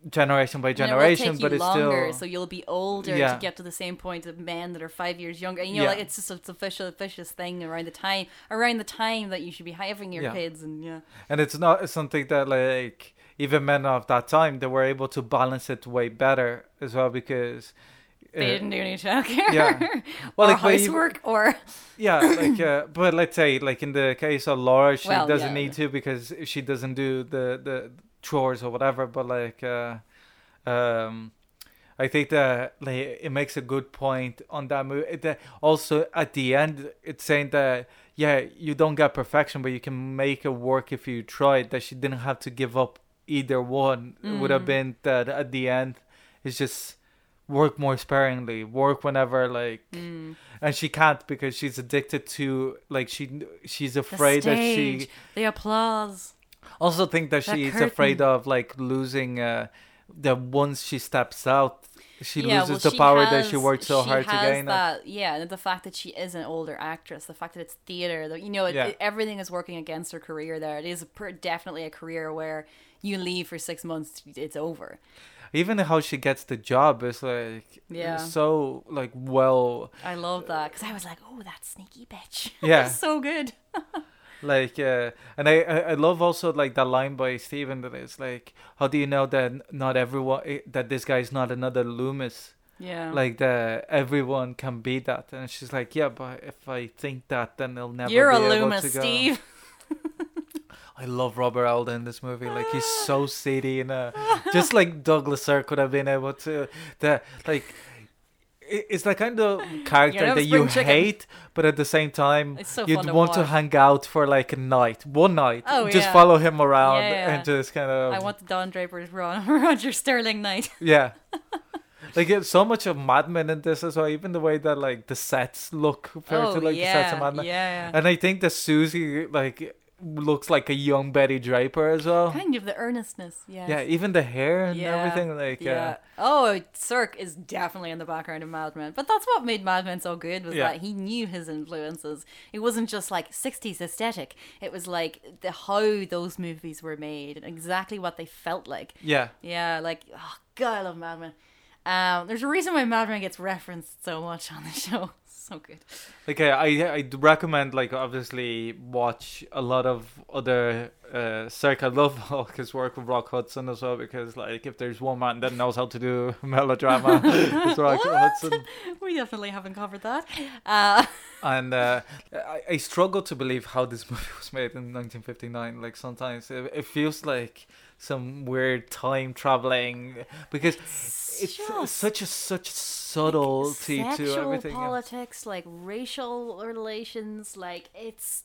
generation by And generation, but it's longer, still so you'll be older Yeah. to get to the same point of men that are five years younger. You know, Yeah. like it's just it's a vicious, vicious thing around the time around the time that you should be having your Yeah. kids, and yeah, and it's not something that like even men of that time they were able to balance it way better as well because. They uh, didn't do any childcare, yeah. (laughs) or like, but you- housework, or (laughs) Yeah, like, uh, but let's say, like in the case of Laura, she Well, doesn't yeah. need to because she doesn't do the the chores or whatever. But like, uh, um, I think that like it makes a good point on that movie. That also at the end, it's saying that yeah, you don't get perfection, but you can make it work if you try. That she didn't have to give up either one. It would have Mm. been that at the end, it's just work more sparingly, work whenever like Mm. and she can't because she's addicted to like she she's afraid that she the applause. also think that That she's curtain. afraid of like losing uh that once she steps out she yeah, loses well, the power that she worked so she hard to gain. That, yeah, the fact that she is an older actress, the fact that it's theater, that you know, it, Yeah. it- everything is working against her career. There, it is per- definitely a career where you leave for six months, it's over. Even how she gets the job is like Yeah. so like well I love that because I was like, oh, that sneaky bitch. (laughs) Yeah. so good. (laughs) like uh, and I, I love also like that line by Steven that is like how do you know that not everyone eh, that this guy is not another Loomis Yeah. like that everyone can be that and she's like yeah but if I think that then they'll never You're a Loomis. Steve. (laughs) I love Robert Alda in this movie. Like he's so seedy and uh, just like Douglas Sirk could have been able to. The like, it- it's the kind of (laughs) character love that you chicken. hate, but at the same time, so you'd want to hang out for like a night, one night, Oh, just yeah. follow him around Yeah, yeah. and just kind of I want the Don Draper's (laughs) Ron Roger Sterling night. (laughs) yeah. Like it's so much of Mad Men in this as well, even the way that like the sets look compared oh to like yeah, the sets of Mad Men. yeah. And I think that Susie like looks like a young Betty Draper as well. kind of the earnestness. Yeah. Yeah, even the hair and Yeah, everything. Like, Yeah. Oh, Sirk is definitely in the background of Mad Men. But that's what made Mad Men so good was Yeah. that he knew his influences. It wasn't just like 60s aesthetic. It was like the how those movies were made and exactly what they felt like. uh, yeah, Yeah, like oh god, I love Mad Men. Um, there's a reason why Mad Men gets referenced so much on the (laughs) show. So good. like I, I, recommend like obviously watch a lot of other uh Sirk. I love (laughs) all his work with Rock Hudson as well because like if there's one man that knows how to do (laughs) melodrama, it's Rock? (laughs) Hudson. We definitely haven't covered that. Uh, And uh, I, I struggle to believe how this movie was made in 1959. Like sometimes it, it feels like some weird time traveling because it's just such a such subtlety to sexual everything. yeah. politics, like racial relations, like it's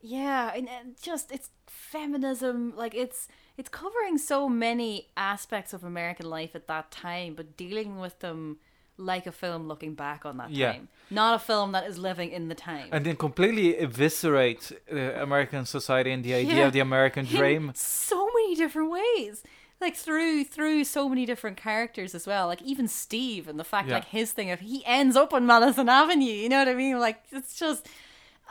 yeah, and, and just it's feminism, like it's it's covering so many aspects of American life at that time, but dealing with them like a film looking back on that Yeah. time, not a film that is living in the time. and then completely eviscerate uh, American society and the idea Yeah. of the American (laughs) in dream. so many different ways like through through so many different characters as well like even steve and the fact Yeah. like his thing of he ends up on madison avenue you know what i mean like it's just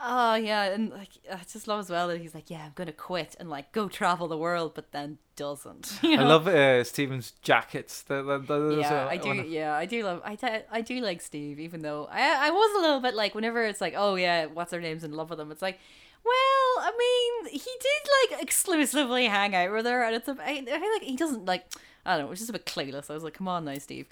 oh yeah and like i just love as well that he's like yeah i'm gonna quit and like go travel the world but then doesn't (laughs) you I love uh, Steven's jackets. That, that is, yeah, I do. one Yeah, I do love. I do like Steve, even though I I was a little bit like whenever it's like, oh yeah, what's her name's in love with him. It's like, well, I mean, he did like exclusively hang out with her, and it's a. I, I feel like he doesn't like. I don't know. It was just a bit clueless. I was like, come on now, Steve.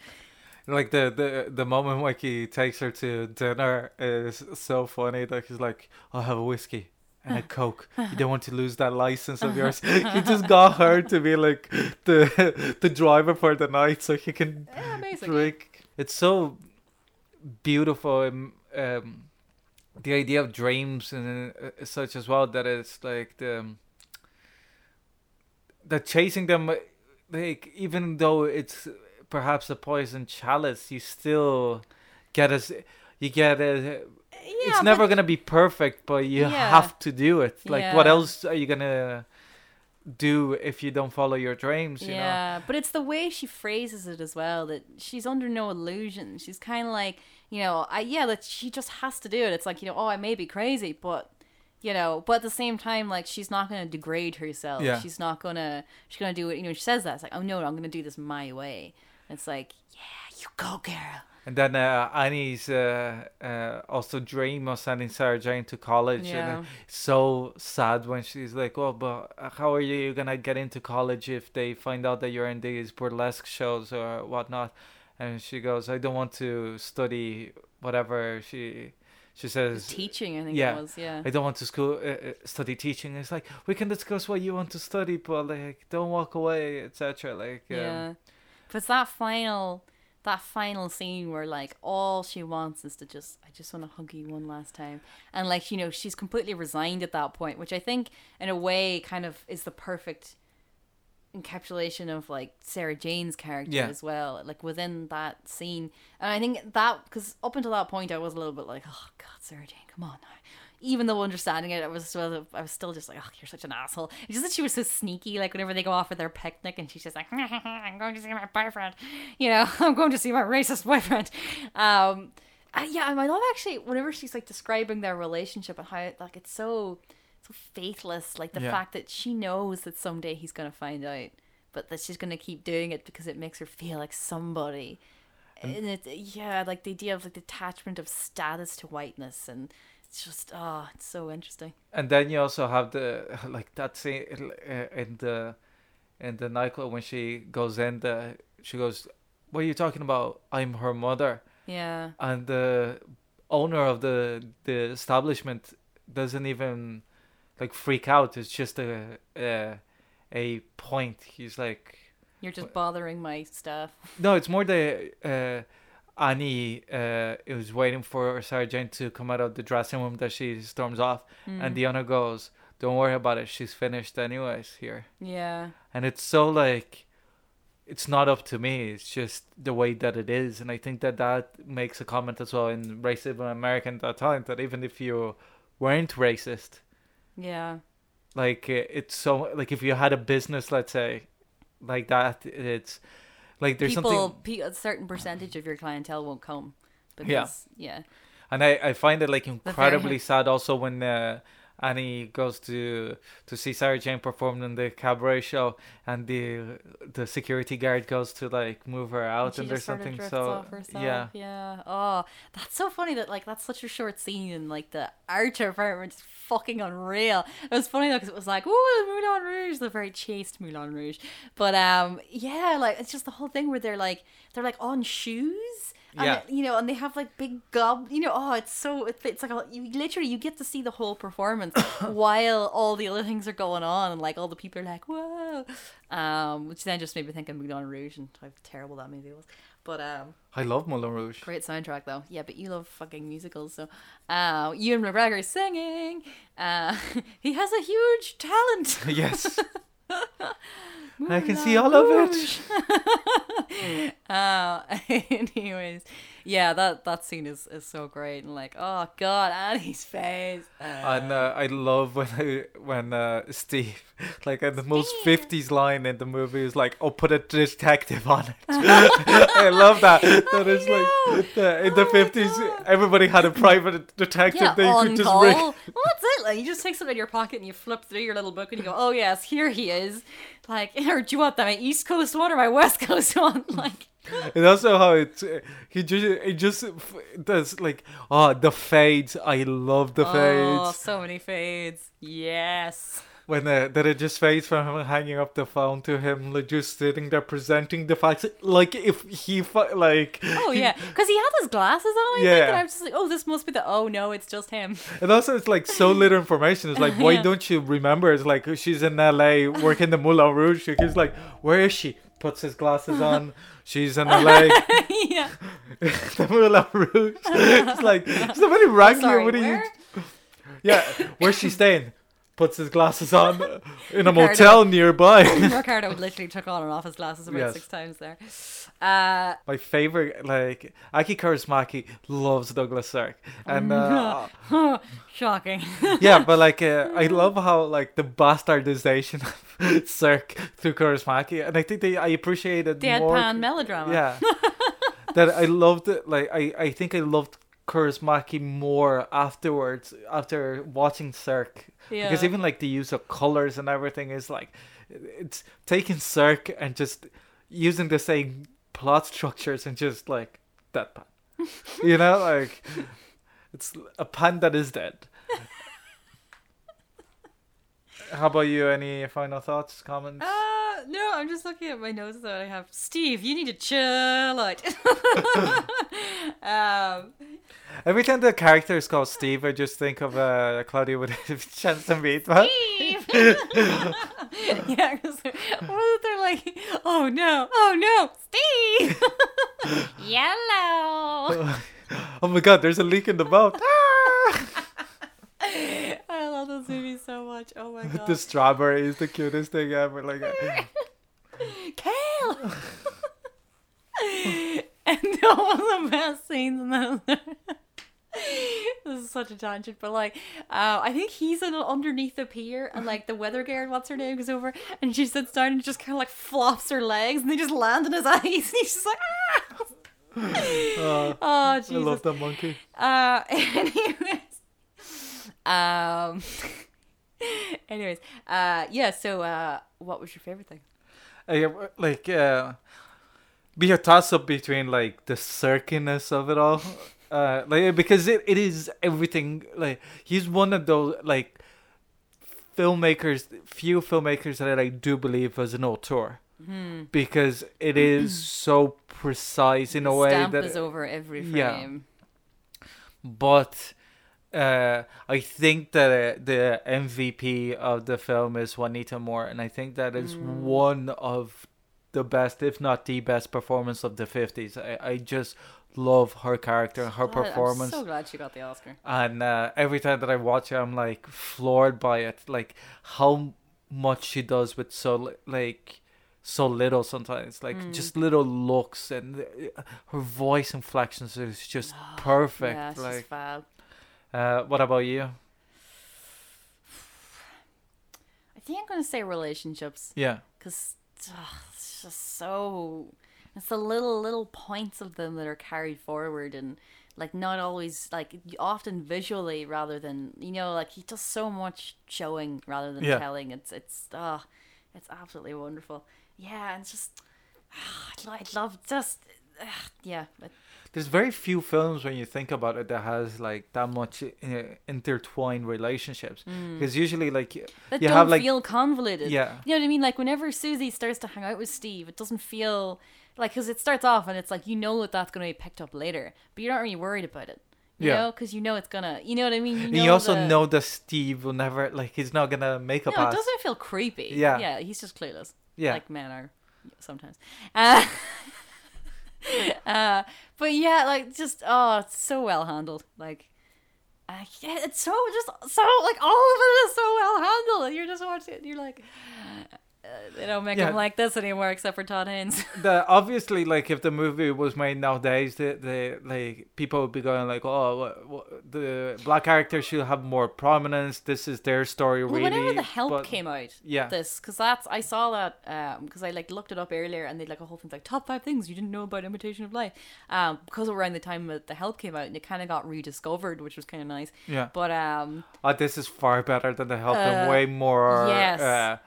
Like the, the the moment like he takes her to dinner is so funny. Like he's like, "I'll have a whiskey and a (laughs) coke. You don't want to lose that license of yours." (laughs) he just got her to be like the the driver for the night, so he can Yeah, drink. It's so beautiful. Um, um, the idea of dreams and uh, such as well that it's like the um, that chasing them uh, like even though it's perhaps a poison chalice you still get as you get a Yeah, it's never gonna be perfect but you Yeah. have to do it like what else are you gonna do if you don't follow your dreams you know yeah, but it's the way she phrases it as well that she's under no illusion. She's kind of like, you know, I yeah, that she just has to do it. It's like, you know, oh, I may be crazy, but you know, but at the same time, like she's not going to degrade herself. Yeah. She's not gonna. She's gonna do it. You know, she says that. It's like, oh no, I'm gonna do this my way. It's like, yeah, you go, girl. And then uh, Annie's uh, uh, also dream of sending Sarah Jane to college, Yeah. and it's so sad when she's like, "Oh, but how are you gonna get into college if they find out that you're in these burlesque shows or whatnot?" And she goes, "I don't want to study whatever." She she says, Teaching, I think yeah. it was. Yeah. "I don't want to school uh, uh, study teaching." It's like we can discuss what you want to study, but like don't walk away, etc. Like um, Yeah. But it's that final that final scene where like all she wants is to just I just want to hug you one last time. And like, you know, she's completely resigned at that point, which I think in a way kind of is the perfect encapsulation of like Sarah Jane's character Yeah. as well, like within that scene. And I think that because up until that point, I was a little bit like, oh God, Sarah Jane, come on now. Even though understanding it, I was still, I was still just like, oh, you're such an asshole. It's just that she was so sneaky. Like whenever they go off for their picnic, and she's just like, (laughs) I'm going to see my boyfriend. You know, (laughs) I'm going to see my racist boyfriend. Um, uh, yeah, I love actually whenever she's like describing their relationship and how like it's so so faithless. Like the Yeah. fact that she knows that someday he's gonna find out, but that she's gonna keep doing it because it makes her feel like somebody. And it, yeah, like the idea of like detachment of status to whiteness, and it's just oh, it's so interesting. And then you also have the (laughs) like that scene uh, in the in the nightclub when she goes in. The she goes, "What are you talking about? I'm her mother." Yeah, And the owner of the the establishment doesn't even like freak out. It's just a a, a point. He's like, you're just bothering my stuff. no, it's more the uh, Annie uh, is waiting for Sarah Jane to come out of the dressing room that she storms off, Mm. and Diana goes, "Don't worry about it. She's finished anyways here." Yeah, And it's so like, it's not up to me. It's just the way that it is, and I think that that makes a comment as well in racism in America at that time that even if you weren't racist, yeah, like it's so like if you had a business, let's say, like that, it's like there's people, something. a certain percentage of your clientele won't come. Because, Yeah. yeah, And I, I find it like incredibly sad also when uh, Annie goes to to see Sarah Jane perform in the cabaret show and the the security guard goes to like move her out and, just there's something so yeah yeah. Oh, that's so funny that like that's such a short scene and like the art department is fucking unreal. It was funny though because it was like, ooh, Moulin Rouge, the very chaste Moulin Rouge. But um, yeah, like it's just the whole thing where they're like they're like on shoes. And Yeah. you know, and they have like big gob. You know, oh, it's so it, it's like a, you literally you get to see the whole performance (coughs) while all the other things are going on, and like all the people are like, whoa, um, which then just made me think of Moulin Rouge and how terrible that movie was. But um, I love Moulin Rouge great soundtrack though. Yeah, but you love fucking musicals, so uh, Ewan McGregor singing. Uh, (laughs) he has a huge talent. (laughs) yes (laughs) I can see all of it it. (laughs) uh, (laughs) anyways, yeah, that that scene is, is so great and like, oh god, Annie's face. and uh, I love when I, when uh, Steve (laughs) like uh, the most 50s line in the movie is like oh put a detective on it (laughs) I love that (laughs) that is like the, in the Oh my 50s everybody had a private detective Yeah, they on could just call. ring Well, that's it. Like you just take something in your pocket and you flip through your little book and you go, "Oh yes, here he is." Like, or do you want that my East Coast one or my West Coast one? Like, (laughs) And also how it he just it just does like oh the fades I love the oh, fades so many fades. Yes. when uh, that it just fades from him hanging up the phone to him like just sitting there presenting the facts like if he fu- like Oh yeah, because he had his glasses on. I think, Yeah. and I was just like, "Oh, this must be the." Oh no, it's just him. and also it's like so little information it's like (laughs) why Yeah. don't you remember it's like she's in LA working the Moulin Rouge he's like where is she puts his glasses (laughs) on she's in LA (laughs) yeah. (laughs) the Moulin Rouge it's like somebody rang you what are you? Yeah, where's she staying? Puts his glasses on (laughs) in a Ricardo. motel nearby. (laughs) (laughs) Ricardo literally took on and off his glasses about Yes. six times there. Uh, My favorite, like Aki Kaurismäki loves Douglas Sirk, and uh, shocking. yeah, but like uh, I love how like the bastardization of Sirk through Kaurismäki, and I think they I appreciated it more. Melodrama. Yeah, that I loved it. Like I I think I loved Kaurismäki more afterwards after watching Sirk Yeah. because even like the use of colors and everything is like it's taking Sirk and just using the same plot structures and just like that deadpan. (laughs) you know, like it's a pan that is dead. (laughs) How about you? Any final thoughts, comments? Uh, (laughs) no, I'm just looking at my notes that I have. Steve, you need to chill out. (laughs) um, Every time the character is called Steve, I just think of uh, Claudia with a (laughs) chance to meet. What? Steve. yeah, because they're like, oh no, oh no, Steve. Yellow. Oh my god, there's a leak in the boat. Ah! Love those movies so much. Oh my god. (laughs) the strawberry is the cutest thing ever. Like, (laughs) Kale. (laughs) and all the best scenes in that. this is such a tangent, but like, uh, I think he's in, underneath the pier, and like the weather guard, what's her name, goes over, and she sits down and just kind of like flops her legs, and they just land in his eyes, and he's just like, ah! uh, Oh I love that monkey. Uh, anyways, um, (laughs) anyways, uh, yeah. So, uh, what was your favorite thing? uh, like uh, be a toss up between like the circiness of it all, uh, like because it, it is everything. Like he's one of those like filmmakers, few filmmakers that I do believe as an auteur Hmm. because it is (clears throat) so precise in a way Stamp that is over every Yeah. frame. but uh, I think that uh, the MVP of the film is Juanita Moore, and I think that is Mm. one of the best, if not the best, performance of the fifties. I, I just love her character and her Glad- performance, I'm so glad she got the Oscar. and uh, every time that I watch it, I'm like floored by it, like how much she does with so like. So little sometimes, like Mm. just little looks and uh, her voice inflections is just (gasps) perfect. Yeah, like, fab. Uh, what about you? I think I'm gonna say relationships Yeah, because it's just so. It's the little little points of them that are carried forward and like not always like often visually rather than you know like he does so much showing rather than Yeah. telling. It's it's ah, it's absolutely wonderful. Yeah, and it's just ah, I lo- I love just ah, yeah. There's very few films when you think about it that has like that much uh, intertwined relationships. Because usually, like, that you don't have like feel convoluted. yeah, You know what I mean? Like whenever Susie starts to hang out with Steve, it doesn't feel like because it starts off and it's like you know that that's going to be picked up later, but you're not really worried about it. You Yeah. know, because you know it's gonna. You know what I mean? You, and you also the- know that Steve will never like he's not gonna make a No, pass. it doesn't feel creepy. Yeah. yeah, he's just clueless. Yeah. like men are sometimes. (laughs) Uh, (laughs) uh, but yeah, like just oh, it's so well handled. Like. Uh, yeah, it's so just so like all of it is so well handled. And you're just watching it, and you're like, they don't make Yeah. him like this anymore, except for Todd Haynes. (laughs) the obviously like if the movie was made nowadays the, the like people would be going like oh what, what, the black characters should have more prominence this is their story Well, really whenever the help but- came out, yeah this because that's I saw that um because I like looked it up earlier and they like a whole thing like top five things you didn't know about imitation of life um because around the time that the help came out and it kind of got rediscovered which was kind of nice yeah but um oh this is far better than the help and Uh, way more yes. uh,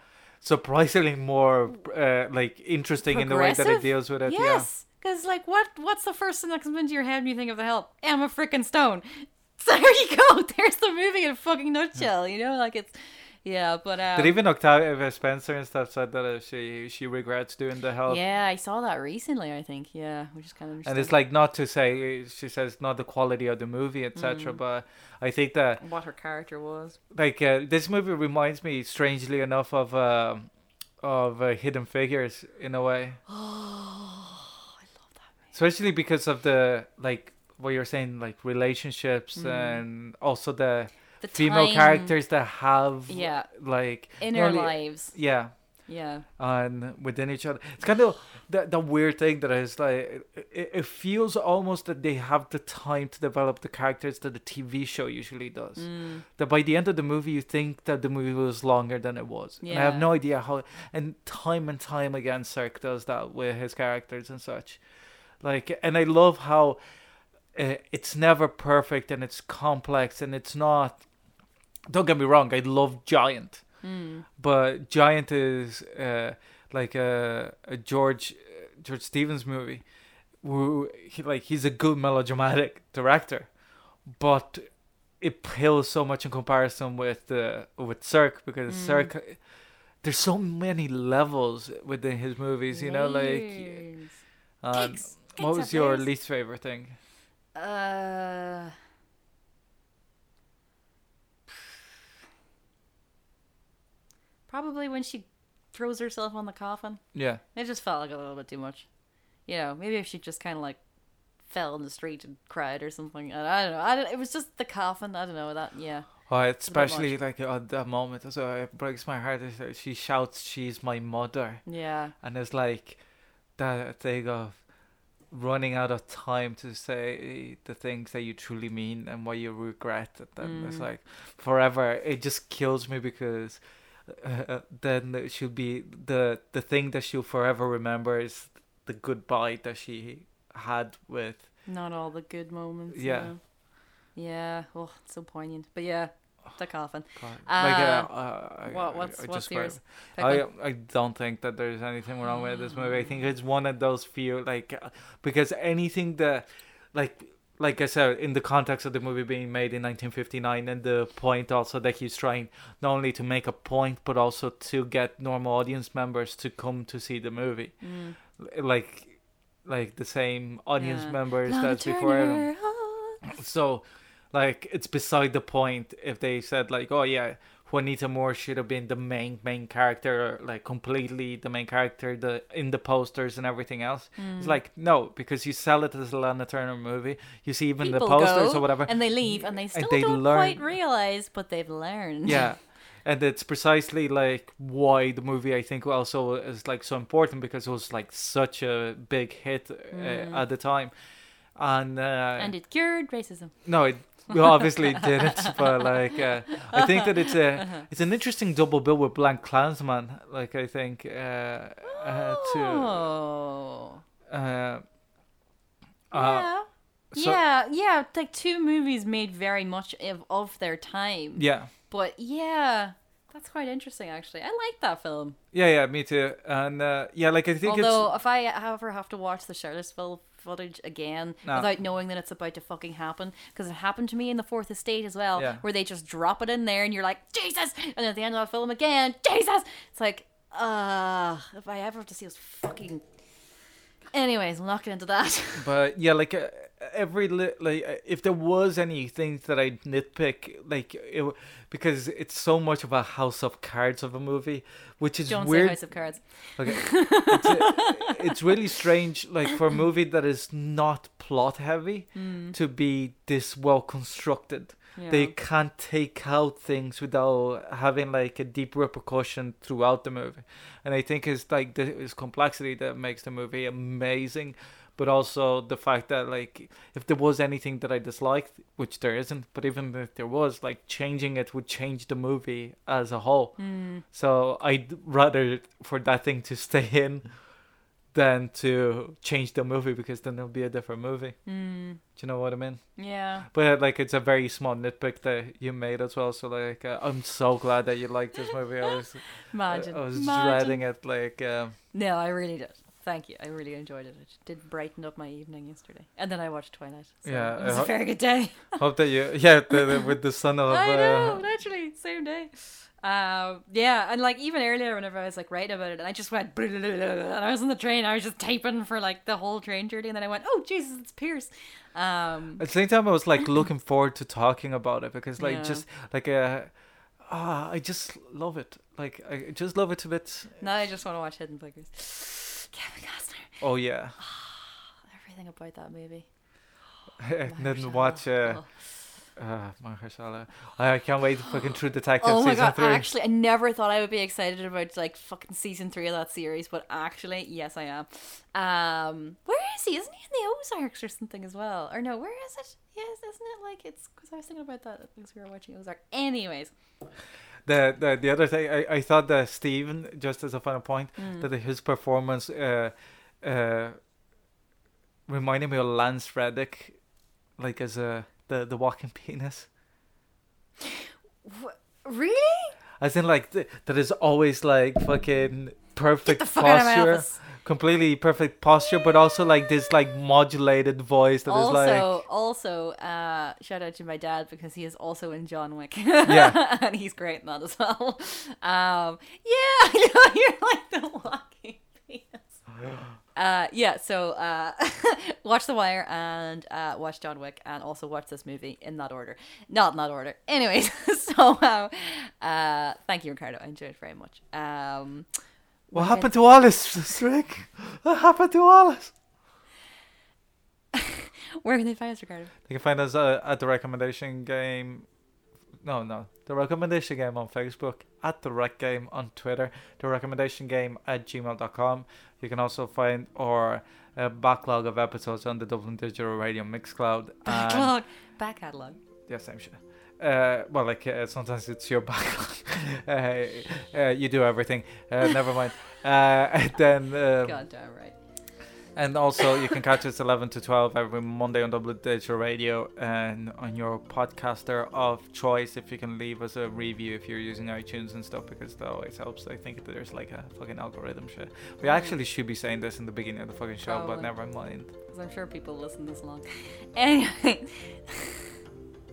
surprisingly more uh, like interesting in the way that it deals with it yes. Because like what what's the first thing that comes into your head when you think of the help? Emma freaking Stone. So (laughs) there you go. There's the movie in a fucking nutshell you know? Like it's yeah but um, did even Octavia Spencer and stuff said that uh, she she regrets doing the help yeah I saw that recently I think yeah which is kind of and it's like not to say she says not the quality of the movie etc Mm. but i think that what her character was like uh, this movie reminds me strangely enough of uh, of uh, hidden figures in a way Oh, (gasps) I love that movie. especially because of the like what you're saying like relationships and also the, Mm. The female time- characters that have Yeah, like inner only- lives. yeah Yeah. and within each other it's kind of the, the weird thing that is like it, it feels almost that they have the time to develop the characters that the tv show usually does Mm. that by the end of the movie you think that the movie was longer than it was. And I have no idea how and time and time again Sirk does that with his characters and such. Like and I love how uh, it's never perfect and it's complex and it's not don't get me wrong, I love Giant. Mm. But Giant is uh, like a, a George uh, George Stevens movie, who he like he's a good melodramatic director, but it pales so much in comparison with uh, with Sirk because Mm. Sirk there's so many levels within his movies, you know, like. Um, Gigs. what was your least favorite thing? Uh. Probably when she throws herself on the coffin. Yeah, It just felt like a little bit too much. You know, maybe if she just kind of like fell in the street and cried or something. I, I don't know. I don't, it was just the coffin. I don't know that. Yeah. oh, especially like at that moment, so it breaks my heart. She shouts, "She's my mother." Yeah. and it's like that thing of running out of time to say the things that you truly mean and what you regret and then it's Mm. like forever it just kills me because uh, (laughs) then she'll be the the thing that she'll forever remember is the goodbye that she had with Not all the good moments. Yeah. Yeah. Oh, so poignant. But yeah. the coffin. (sighs) Like, Uh, uh, uh, What what's I what's yours? I, I don't think that there's anything wrong with this movie. I think it's one of those few like uh, because anything that like like I said in the context of the movie being made in 1959 and the point also that he's trying not only to make a point but also to get normal audience members to come to see the movie Mm. Like like the same audience Yeah. members Lana that's before him. So, like, it's beside the point if they said like, "Oh yeah, Juanita Moore should have been the main main character, like completely the main character, the in the posters and everything else." Mm. It's like no, because you sell it as a Lana Turner movie. You see even People the posters or whatever. and they leave, and they still they don't learn- quite realize, but they've learned. yeah. (laughs) And it's precisely like why the movie I think also is like so important because it was like such a big hit uh, Mm. at the time, and uh, and it cured racism. No, it we obviously didn't, (laughs) but like uh, I think that it's a it's an interesting double bill with BlacKkKlansman. Like I think uh, uh, to Oh. uh, uh, yeah. so- yeah, yeah, like two movies made very much of, of their time. yeah, But yeah, that's quite interesting actually. I like that film. yeah, yeah, me too. And uh, yeah, like I think Although if I ever have to watch the Charlottesville footage again No. without knowing that it's about to fucking happen, because it happened to me in the Fourth Estate as well, Yeah. where they just drop it in there and you're like Jesus, and at the end of the film again, Jesus. It's like, uh, if I ever have to see those fucking. Anyways, I'm not getting into that. (laughs) but yeah, like uh, every li- like uh, if there was any things that I nitpick, like it, w- because it's so much of a House of Cards of a movie, which is Don't weird. say House of Cards. Okay. (laughs) it's, a- it's really strange, like for a movie that is not plot heavy, to be this well constructed. They Yeah. can't take out things without having like a deep repercussion throughout the movie, and I think it's like this complexity that makes the movie amazing. But also the fact that like if there was anything that I disliked, which there isn't, but even if there was, like changing it would change the movie as a whole. Hmm. So I'd rather for that thing to stay in than to change the movie because then it'll be a different movie. Mm, Do you know what I mean? yeah. But like it's a very small nitpick that you made as well. So like uh, I'm so glad that you liked this movie. I was (laughs) Imagine. I, I was Imagine. dreading it. Like um, No, I really did. Thank you. I really enjoyed it. It did brighten up my evening yesterday. And then I watched Twilight. So Yeah, It was I a ho- very good day. (laughs) hope that you yeah the, the, with the son of (laughs) I know, uh, literally, same day. Um, yeah, and like even earlier, whenever I was like writing about it, and I just went, and I was on the train, I was just typing for like the whole train journey, and then I went, oh Jesus, it's Pierce. Um, At the same time, I was like looking forward to talking about it because, like, Yeah. just like uh, I just love it. Like, I just love it to bits. now I just want to watch Hidden Figures. Kevin Costner, Oh yeah, everything about that movie. and then watch uh, Oh. Uh, Mahershala. I can't wait to fucking (gasps) True Detective Oh my season god! three. Actually, I never thought I would be excited about like fucking season three of that series, but actually, yes, I am. Um, where is he? Isn't he in the Ozarks or something as well? Or no, where is it? Yes, isn't it like it's? Because I was thinking about that because we were watching Ozark. Anyways, The, the the other thing I, I thought that Steven, just as a final point, Mm. that his performance uh, uh, reminded me of Lance Reddick, like as a the the walking (laughs) penis. Wh- really? As in, like th- that is always like fucking perfect fuck out of my posture, completely perfect posture, but also like this like modulated voice that is Also, like also, uh, shout out to my dad because he is also in John Wick. Yeah. (laughs) and he's great in that as well. Um, yeah, (laughs) I know you're like the walking penis. (gasps) Uh, yeah, so uh, (laughs) watch The Wire and uh, watch John Wick and also watch this movie in that order. Not in that order. Anyways, (laughs) so um, uh, thank you, Ricardo. I enjoyed it very much. Um, what happened to Alice, Rick? What happened to Alice? (laughs) Where can they find us, Ricardo? They can find us uh, at the recommendation game. No, no, the recommendation game on Facebook, at the rec game on Twitter, the recommendation game at gmail.com. You can also find our uh, backlog of episodes on the Dublin Digital Radio Mixcloud. Backlog. Back catalog. Yeah, same shit. Uh, well, like uh, sometimes it's your (laughs) backlog. uh, uh, you do everything. Uh, never mind. Uh, and (laughs) then um, God damn right. And also, you can catch us 11 to 12 every Monday on Dublin Digital Radio and on your podcaster of choice. If you can leave us a review if you're using iTunes and stuff, because that always helps. I think there's like a fucking algorithm shit. We actually should be saying this in the beginning of the fucking show, but never mind. Because I'm sure people listen this long. (laughs) Anyway,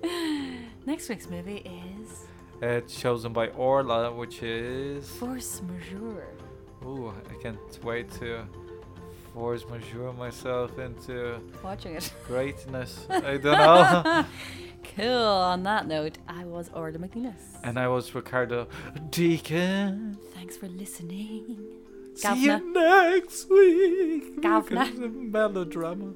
(laughs) next week's movie is It's chosen by Orla, which is. Force Majeure. Ooh, I can't wait to force majeure myself into Watching it. greatness. (laughs) I don't know. (laughs) Cool. On that note, I was Orla Mc Nelis. and I was Ricardo Deakin. Thanks for listening. See you next week. Gavna. Melodrama.